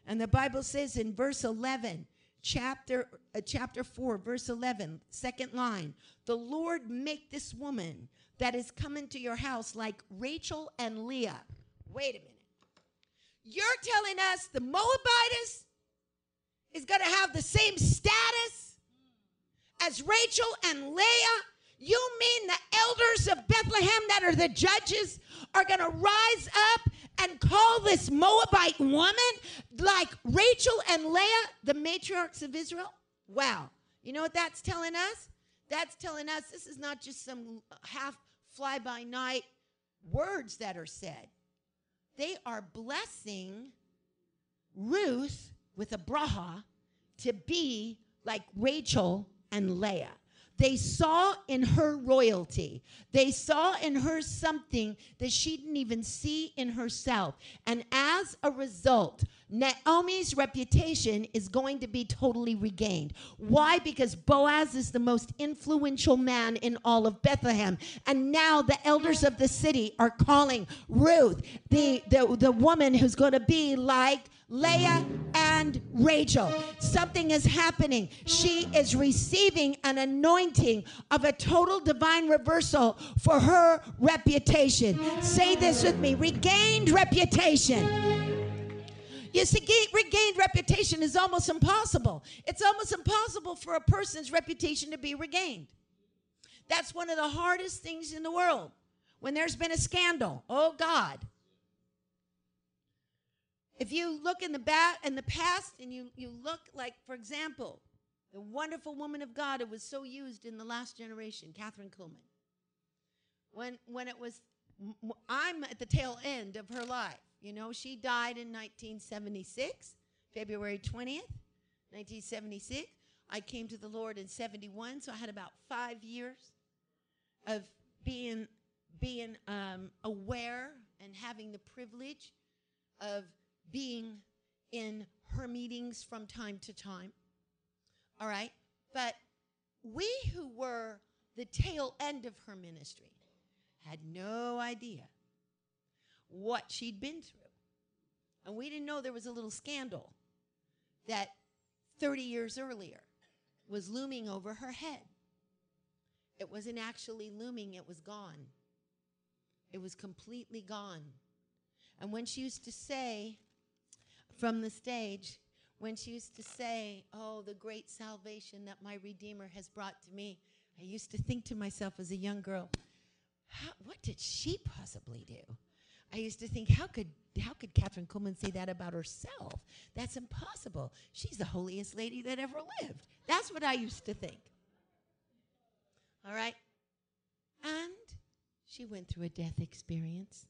And the Bible says in verse 11, chapter, uh, chapter 4, verse 11, second line, the Lord make this woman that is coming to your house like Rachel and Leah. Wait a minute. You're telling us the Moabitess is going to have the same status as Rachel and Leah? You mean the elders of Bethlehem that are the judges are going to rise up and call this Moabite woman like Rachel and Leah, the matriarchs of Israel? Wow. You know what that's telling us? That's telling us this is not just some half fly by night words that are said. They are blessing Ruth with a braha to be like Rachel and Leah. They saw in her royalty. They saw in her something that she didn't even see in herself. And as a result, Naomi's reputation is going to be totally regained. Why? Because Boaz is the most influential man in all of Bethlehem. And now the elders of the city are calling Ruth, the, the, the woman who's going to be like Leah and Rachel. Something is happening. She is receiving an anointing of a total divine reversal for her reputation. Say this with me regained reputation. You see, regained reputation is almost impossible. It's almost impossible for a person's reputation to be regained. That's one of the hardest things in the world. When there's been a scandal, oh God. If you look in the back in the past and you, you look like, for example, the wonderful woman of God who was so used in the last generation, Kathryn Kuhlman. When when it was I'm at the tail end of her life. You know, she died in 1976, February 20th, 1976. I came to the Lord in 71, so I had about five years of being being um, aware and having the privilege of being in her meetings from time to time. All right, but we who were the tail end of her ministry had no idea what she'd been through. And we didn't know there was a little scandal that 30 years earlier was looming over her head. It wasn't actually looming, it was gone. It was completely gone. And when she used to say from the stage, when she used to say, Oh, the great salvation that my Redeemer has brought to me, I used to think to myself as a young girl, what did she possibly do? I used to think, how could how could Kathryn Kuhlman say that about herself? That's impossible. She's the holiest lady that ever lived. That's what I used to think. All right? And she went through a death experience.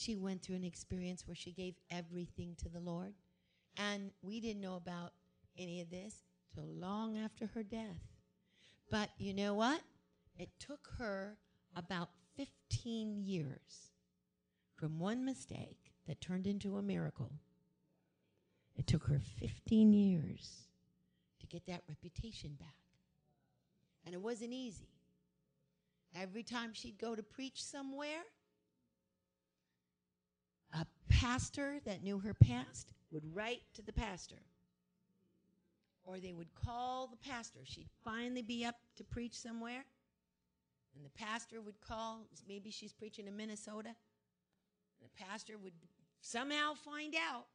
She went through an experience where she gave everything to the Lord. And we didn't know about any of this till long after her death. But you know what? It took her about 15 years from one mistake that turned into a miracle. It took her 15 years to get that reputation back. And it wasn't easy. Every time she'd go to preach somewhere, pastor that knew her past would write to the pastor. Or they would call the pastor. She'd finally be up to preach somewhere and the pastor would call, maybe she's preaching in Minnesota, the pastor would somehow find out.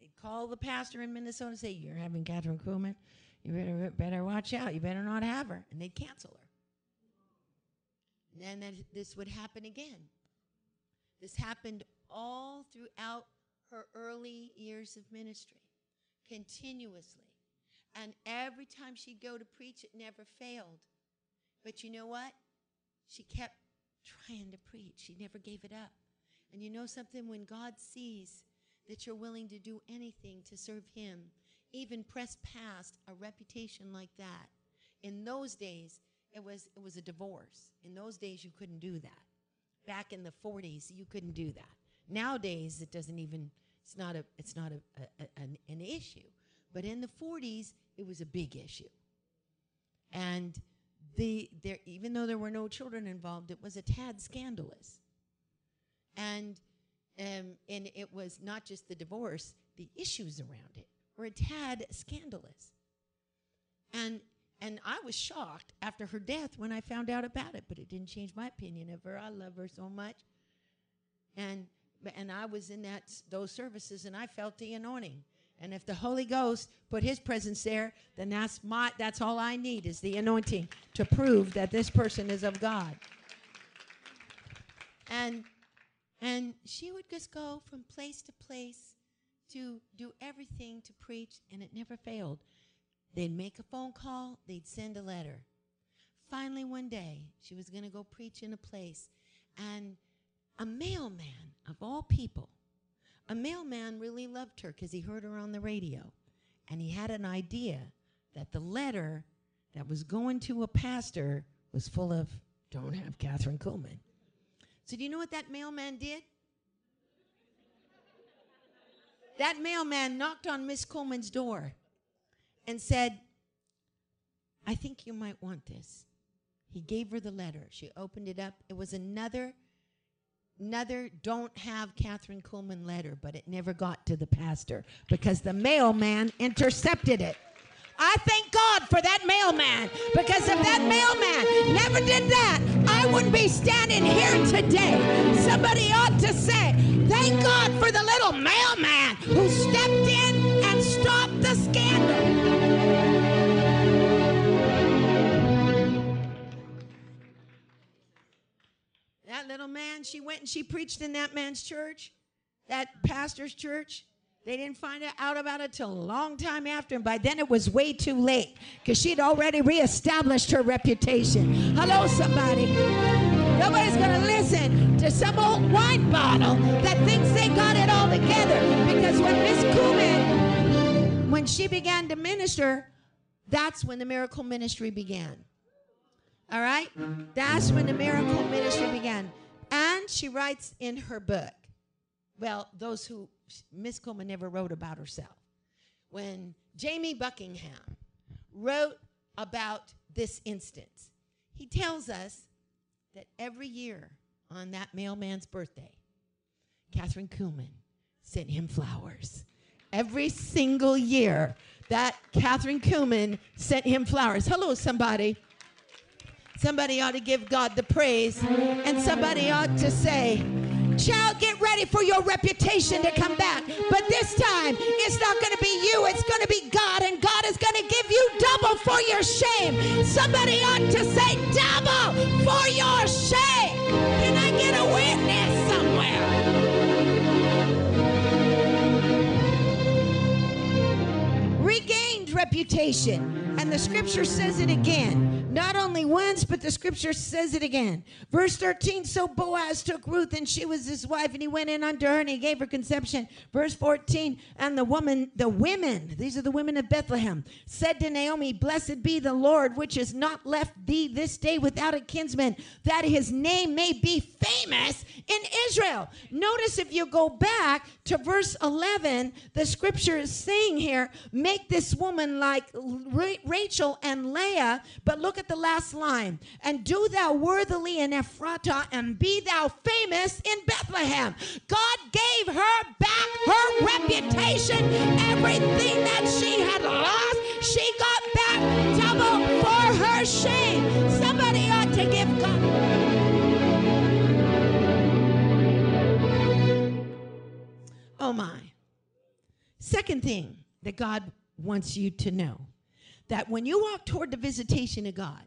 They'd call the pastor in Minnesota and say, You're having Kathryn Kuhlman. You better, better watch out. You better not have her. And they'd cancel her. And then this would happen again. This happened all throughout her early years of ministry, continuously. And every time she'd go to preach, it never failed. But you know what? She kept trying to preach. She never gave it up. And you know something? When God sees that you're willing to do anything to serve Him, even press past a reputation like that, in those days, it was, it was a divorce. In those days, you couldn't do that. Back in the 40s, you couldn't do that. Nowadays, it doesn't even, it's not, a, it's not a, a, an, an issue. But in the 40s, it was a big issue. And the there even though there were no children involved, it was a tad scandalous. And um, and it was not just the divorce, the issues around it were a tad scandalous. And and I was shocked after her death when I found out about it, but it didn't change my opinion of her. I love her so much. And and I was in that those services and I felt the anointing. And if the Holy Ghost put his presence there, then that's my that's all I need is the anointing to prove that this person is of God. And and she would just go from place to place to do everything to preach and it never failed. They'd make a phone call, they'd send a letter. Finally one day, she was going to go preach in a place and a mailman of all people a mailman really loved her because he heard her on the radio. And he had an idea that the letter that was going to a pastor was full of, don't have Kathryn Kuhlman. So, do you know what that mailman did? that mailman knocked on Miss Kuhlman's door and said, I think you might want this. He gave her the letter. She opened it up. It was another another don't have Kathryn Kuhlman letter, but it never got to the pastor because the mailman intercepted it. I thank God for that mailman because if that mailman never did that, I wouldn't be standing here today. Somebody ought to say, Thank God for the little mailman who stepped in little man, she went and she preached in that man's church, that pastor's church. They didn't find out about it till a long time after, and by then it was way too late because she'd already reestablished her reputation. Hello, somebody. Nobody's going to listen to some old wine bottle that thinks they got it all together because when Miss Kuhlman, when she began to minister, that's when the miracle ministry began. All right? That's when the miracle ministry began. And she writes in her book, well, those who, Miss Kuhlman never wrote about herself. When Jamie Buckingham wrote about this instance, he tells us that every year on that mailman's birthday, Kathryn Kuhlman sent him flowers. Every single year that Kathryn Kuhlman sent him flowers. Hello, somebody. Somebody ought to give God the praise, and somebody ought to say, Child, get ready for your reputation to come back. But this time, it's not going to be you, it's going to be God, and God is going to give you double for your shame. Somebody ought to say, Double for your shame. Can I get a witness reputation. And the scripture says it again. Not only once, but the scripture says it again. Verse 13 So Boaz took Ruth, and she was his wife, and he went in unto her, and he gave her conception. Verse 14 And the woman, the women, these are the women of Bethlehem, said to Naomi, Blessed be the Lord, which has not left thee this day without a kinsman, that his name may be famous in Israel. Notice if you go back to verse 11, the scripture is saying here, Make this woman like Ra- Rachel and Leah, but look at the last line. And do thou worthily in Ephratah, and be thou famous in Bethlehem. God gave her back her reputation, everything that she had lost, she got back double for her shame. Somebody ought to give God. Oh my. Second thing that God wants you to know that when you walk toward the visitation of God,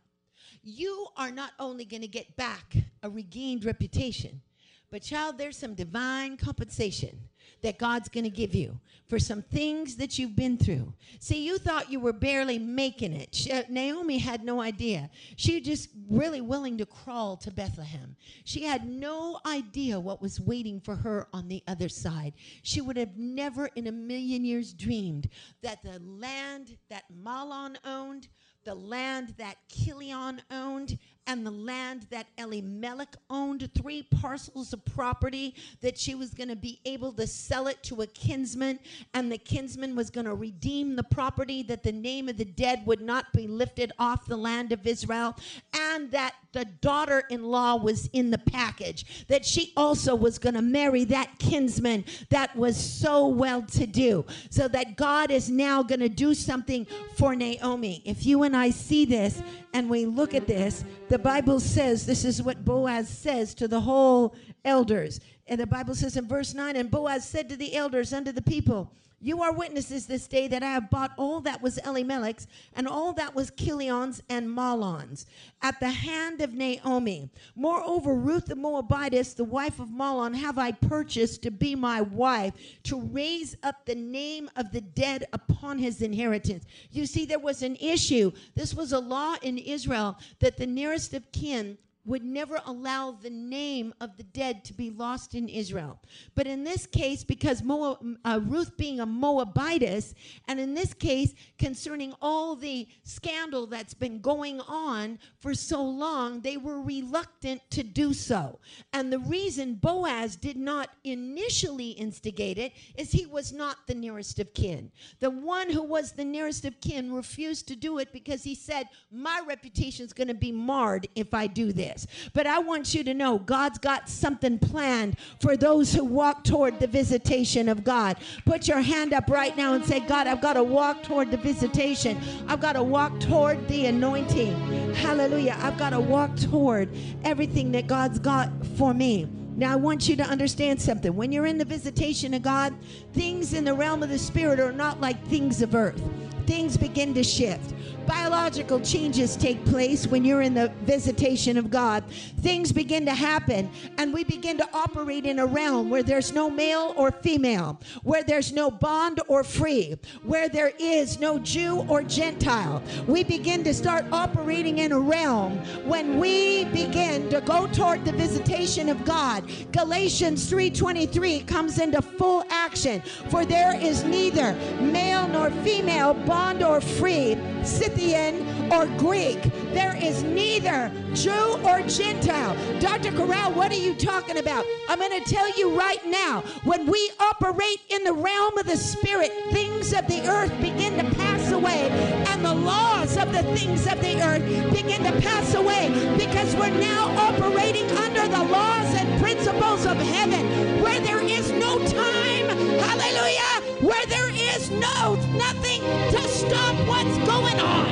you are not only going to get back a regained reputation, but child, there's some divine compensation that God's going to give you for some things that you've been through. See, you thought you were barely making it. She, uh, Naomi had no idea. She just really willing to crawl to Bethlehem. She had no idea what was waiting for her on the other side. She would have never in a million years dreamed that the land that Mahlon owned, the land that Chilion owned, and the land that Elimelech owned, three parcels of property that she was going to be able to sell it to a kinsman, and the kinsman was going to redeem the property, that the name of the dead would not be lifted off the land of Israel, and that the daughter in law was in the package, that she also was going to marry that kinsman that was so well to do. So that God is now going to do something for Naomi. If you and I see this and we look at this, the Bible says this is what Boaz says to the whole elders. And the Bible says in verse 9, and Boaz said to the elders unto the people, you are witnesses this day that I have bought all that was Elimelech's and all that was Chilion's and Mahlon's at the hand of Naomi. Moreover, Ruth the Moabitess, the wife of Mahlon, have I purchased to be my wife, to raise up the name of the dead upon his inheritance. You see, there was an issue. This was a law in Israel that the nearest of kin would never allow the name of the dead to be lost in Israel. But in this case, because Moab, uh, Ruth being a Moabitess, and in this case, concerning all the scandal that's been going on for so long, they were reluctant to do so. And the reason Boaz did not initially instigate it is he was not the nearest of kin. The one who was the nearest of kin refused to do it because he said, My reputation is going to be marred if I do this. This. But I want you to know God's got something planned for those who walk toward the visitation of God. Put your hand up right now and say, God, I've got to walk toward the visitation. I've got to walk toward the anointing. Hallelujah. I've got to walk toward everything that God's got for me. Now, I want you to understand something. When you're in the visitation of God, things in the realm of the Spirit are not like things of earth. Things begin to shift biological changes take place when you're in the visitation of God. Things begin to happen, and we begin to operate in a realm where there's no male or female, where there's no bond or free, where there is no Jew or Gentile. We begin to start operating in a realm when we begin to go toward the visitation of God. Galatians 3:23 comes into full action, for there is neither male nor female, bond or free, Scythian or Greek. There is neither Jew or Gentile. Dr. Corral, what are you talking about? I'm going to tell you right now when we operate in the realm of the Spirit, things of the earth begin to pass away, and the laws of the things of the earth begin to pass away because we're now operating under the laws and principles of heaven where there is no time. Hallelujah. Where there is no nothing to stop what's going on.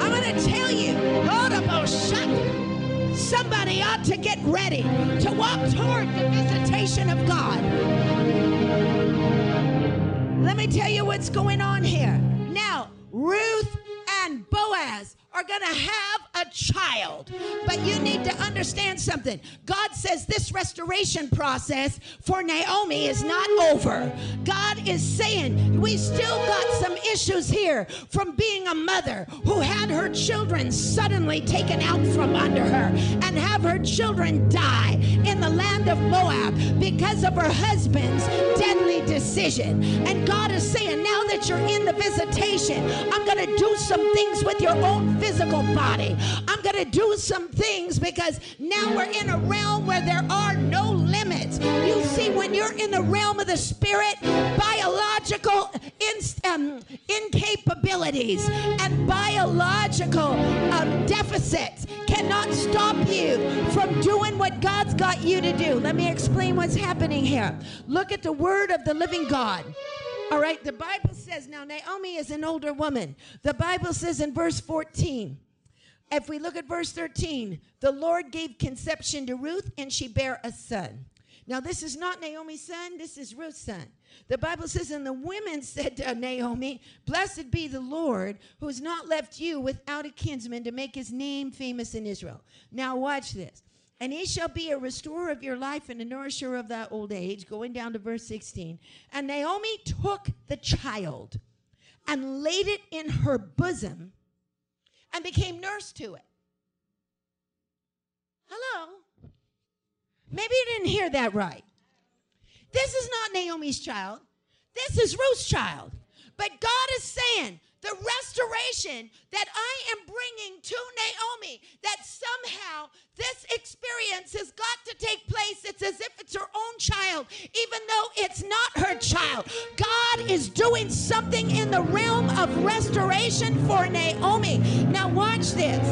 I'm going to tell you, Lord of Oshak, oh, somebody ought to get ready to walk toward the visitation of God. Let me tell you what's going on here. Now, Ruth and Boaz are going to have a child. But you need to understand something. God says this restoration process for Naomi is not over. God is saying we still got some issues here from being a mother who had her children suddenly taken out from under her and have her children die in the land of Moab because of her husband's deadly decision. And God is saying, now that you're in the visitation, I'm going to do some things with your own physical body. I'm going to do some things because now we're in a realm where there are no limits. You see, when you're in the realm of the spirit, biological in, um, incapabilities and biological um, deficits cannot stop you from doing what God's got you to do. Let me explain what's happening here. Look at the word of the living God. All right, the Bible says now Naomi is an older woman. The Bible says in verse 14, if we look at verse 13, the Lord gave conception to Ruth and she bare a son. Now, this is not Naomi's son, this is Ruth's son. The Bible says, And the women said to Naomi, Blessed be the Lord who has not left you without a kinsman to make his name famous in Israel. Now, watch this. And he shall be a restorer of your life and a nourisher of that old age. Going down to verse 16. And Naomi took the child and laid it in her bosom and became nurse to it. Hello? Maybe you didn't hear that right. This is not Naomi's child. This is Ruth's child. But God is saying, the restoration that I am bringing to Naomi, that somehow this experience has got to take place. It's as if it's her own child, even though it's not her child. God is doing something in the realm of restoration for Naomi. Now, watch this.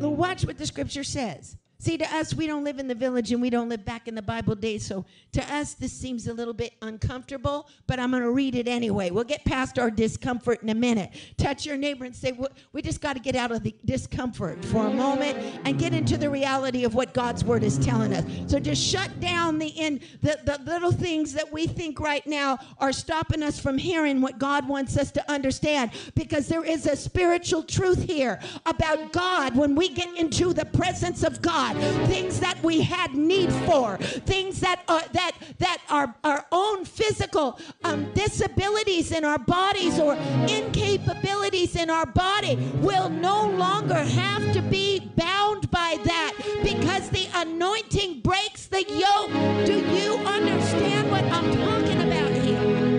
Watch what the scripture says. See, to us, we don't live in the village and we don't live back in the Bible days. So to us, this seems a little bit uncomfortable, but I'm going to read it anyway. We'll get past our discomfort in a minute. Touch your neighbor and say, We just got to get out of the discomfort for a moment and get into the reality of what God's word is telling us. So just shut down the, in, the, the little things that we think right now are stopping us from hearing what God wants us to understand because there is a spiritual truth here about God when we get into the presence of God. God, things that we had need for, things that are that that are our own physical um, disabilities in our bodies or incapabilities in our body will no longer have to be bound by that because the anointing breaks the yoke. Do you understand what I'm talking about here?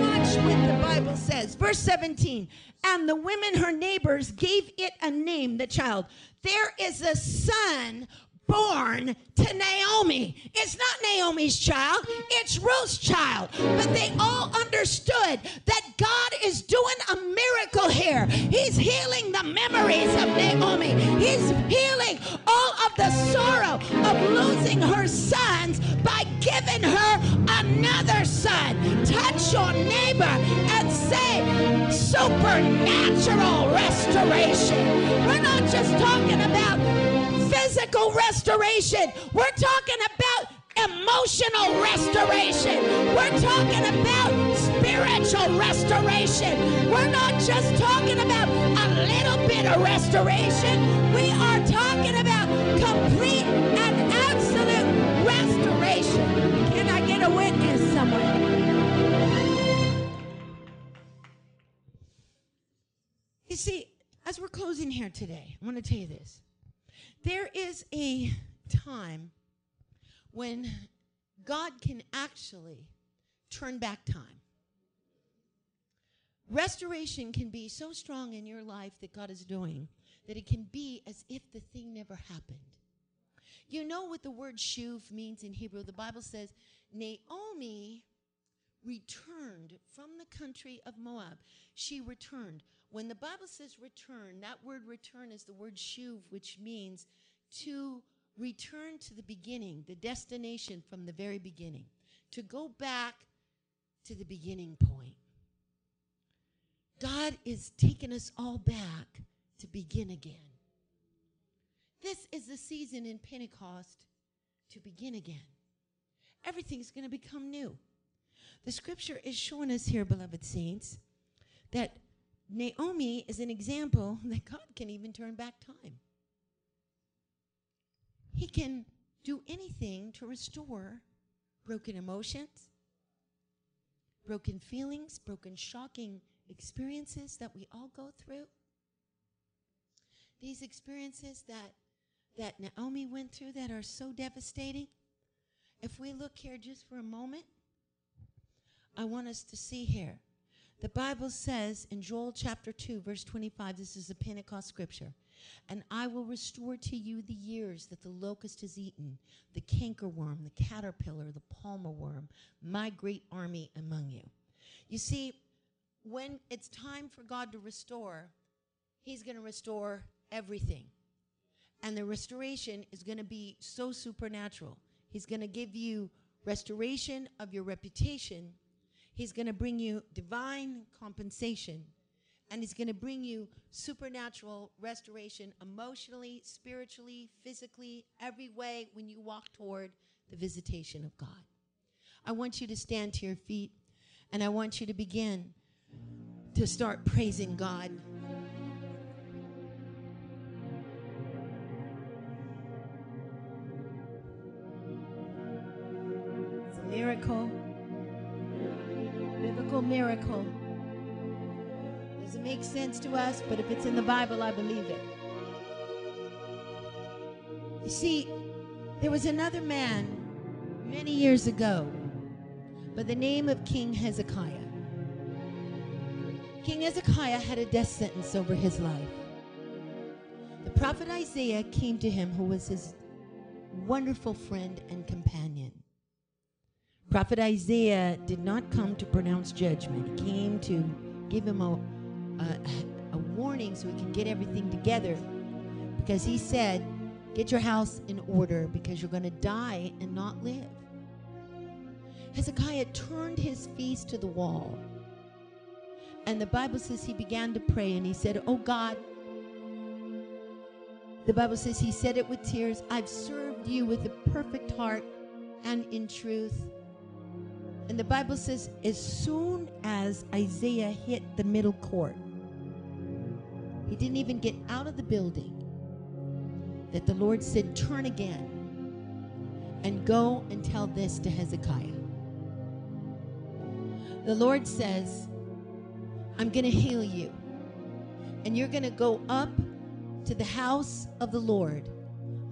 Watch what the Bible says. Verse 17. And the women, her neighbors, gave it a name, the child. There is a son born to Naomi. It's not Naomi's child, it's Ruth's child. But they all understood that God is doing a miracle here. He's healing the memories of Naomi. He's healing all of the sorrow of losing her sons by giving her another son. Touch your neighbor and say, supernatural restoration. We're not just talking about physical restoration. We're talking about emotional restoration. We're talking about spiritual restoration. We're not just talking about a little bit of restoration. We are talking about complete and absolute restoration. Can I get a witness somewhere? You see, as we're closing here today, I want to tell you this. There is a time when God can actually turn back time. Restoration can be so strong in your life that God is doing that it can be as if the thing never happened. You know what the word shuv means in Hebrew? The Bible says Naomi returned from the country of Moab. She returned. When the Bible says return, that word return is the word shuv, which means to return to the beginning, the destination from the very beginning, to go back to the beginning point. God is taking us all back to begin again. This is the season in Pentecost to begin again. Everything's going to become new. The scripture is showing us here, beloved saints, that Naomi is an example that God can even turn back time. He can do anything to restore broken emotions, broken feelings, broken shocking experiences that we all go through. These experiences that that Naomi went through that are so devastating. If we look here just for a moment, I want us to see here. The Bible says in Joel chapter 2, verse 25, this is a Pentecost scripture. And I will restore to you the years that the locust has eaten, the cankerworm, the caterpillar, the palmer worm, my great army among you. You see, when it's time for God to restore, He's going to restore everything. And the restoration is going to be so supernatural. He's going to give you restoration of your reputation. He's going to bring you divine compensation and He's going to bring you supernatural restoration emotionally, spiritually, physically, every way when you walk toward the visitation of God. I want you to stand to your feet and I want you to begin to start praising God. It's a miracle, miracle. Doesn't make sense to us, but if it's in the Bible, I believe it. You see, there was another man many years ago by the name of King Hezekiah. King Hezekiah had a death sentence over his life. The prophet Isaiah came to him, who was his wonderful friend and companion. Prophet Isaiah did not come to pronounce judgment, he came to give him a a, a warning so he could get everything together because he said, Get your house in order because you're going to die and not live. Hezekiah turned his face to the wall. And the Bible says he began to pray and he said, Oh God, the Bible says he said it with tears, I've served you with a perfect heart and in truth. And the Bible says, as soon as Isaiah hit the middle court, he didn't even get out of the building. That the Lord said, Turn again and go and tell this to Hezekiah. The Lord says, I'm going to heal you. And you're going to go up to the house of the Lord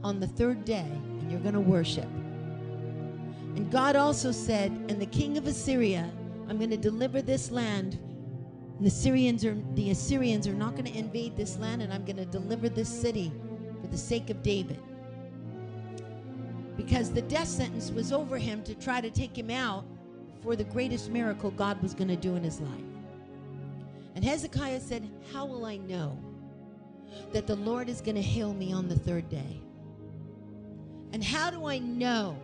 on the third day and you're going to worship. And God also said, And the king of Assyria, I'm going to deliver this land and the Syrians are the Assyrians are not going to invade this land, and I'm going to deliver this city for the sake of David. Because the death sentence was over him to try to take him out for the greatest miracle God was going to do in his life. And Hezekiah said, How will I know that the Lord is going to heal me on the third day? And how do I know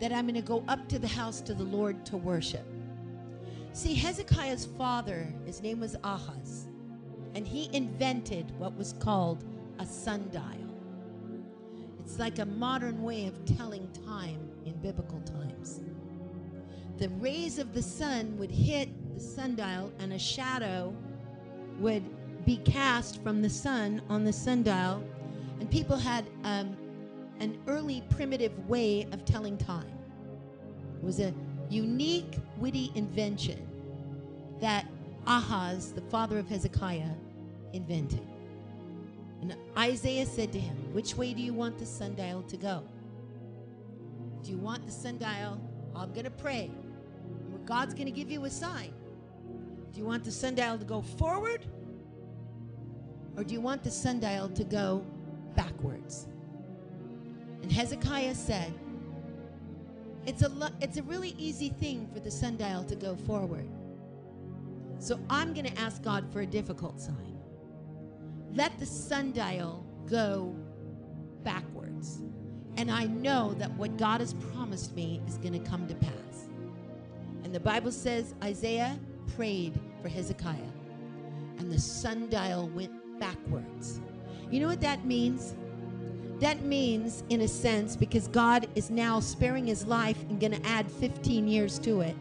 that I'm going to go up to the house to the Lord to worship? See, Hezekiah's father, his name was Ahaz, and he invented what was called a sundial. It's like a modern way of telling time in biblical times. The rays of the sun would hit the sundial, and a shadow would be cast from the sun on the sundial, and people had um, an early primitive way of telling time. It was a unique, witty invention that Ahaz, the father of Hezekiah, invented. And Isaiah said to him, Which way do you want the sundial to go? Do you want the sundial? I'm going to pray. God's going to give you a sign. Do you want the sundial to go forward? Or do you want the sundial to go backwards? And Hezekiah said, it's a, lo- it's a really easy thing for the sundial to go forward. So I'm going to ask God for a difficult sign. Let the sundial go backwards. And I know that what God has promised me is going to come to pass. And the Bible says Isaiah prayed for Hezekiah, and the sundial went backwards. You know what that means? That means, in a sense, because God is now sparing his life and going to add 15 years to it,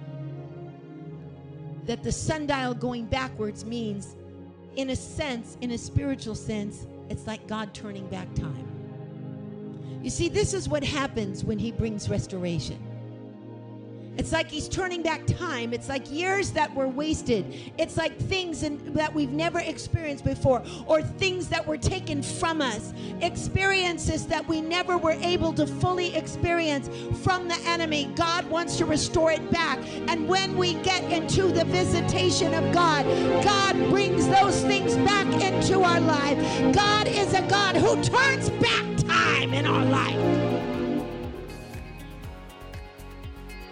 that the sundial going backwards means, in a sense, in a spiritual sense, it's like God turning back time. You see, this is what happens when he brings restoration. It's like he's turning back time. It's like years that were wasted. It's like things in, that we've never experienced before, or things that were taken from us, experiences that we never were able to fully experience from the enemy. God wants to restore it back. And when we get into the visitation of God, God brings those things back into our life. God is a God who turns back time in our life.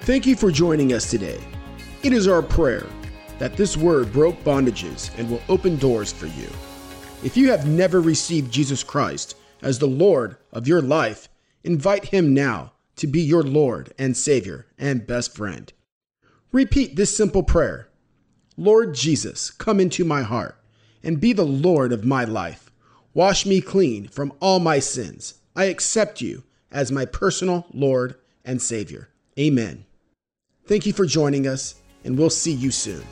Thank you for joining us today. It is our prayer that this word broke bondages and will open doors for you. If you have never received Jesus Christ as the Lord of your life, invite him now to be your Lord and Savior and best friend. Repeat this simple prayer Lord Jesus, come into my heart and be the Lord of my life. Wash me clean from all my sins. I accept you as my personal Lord and Savior. Amen. Thank you for joining us, and we'll see you soon.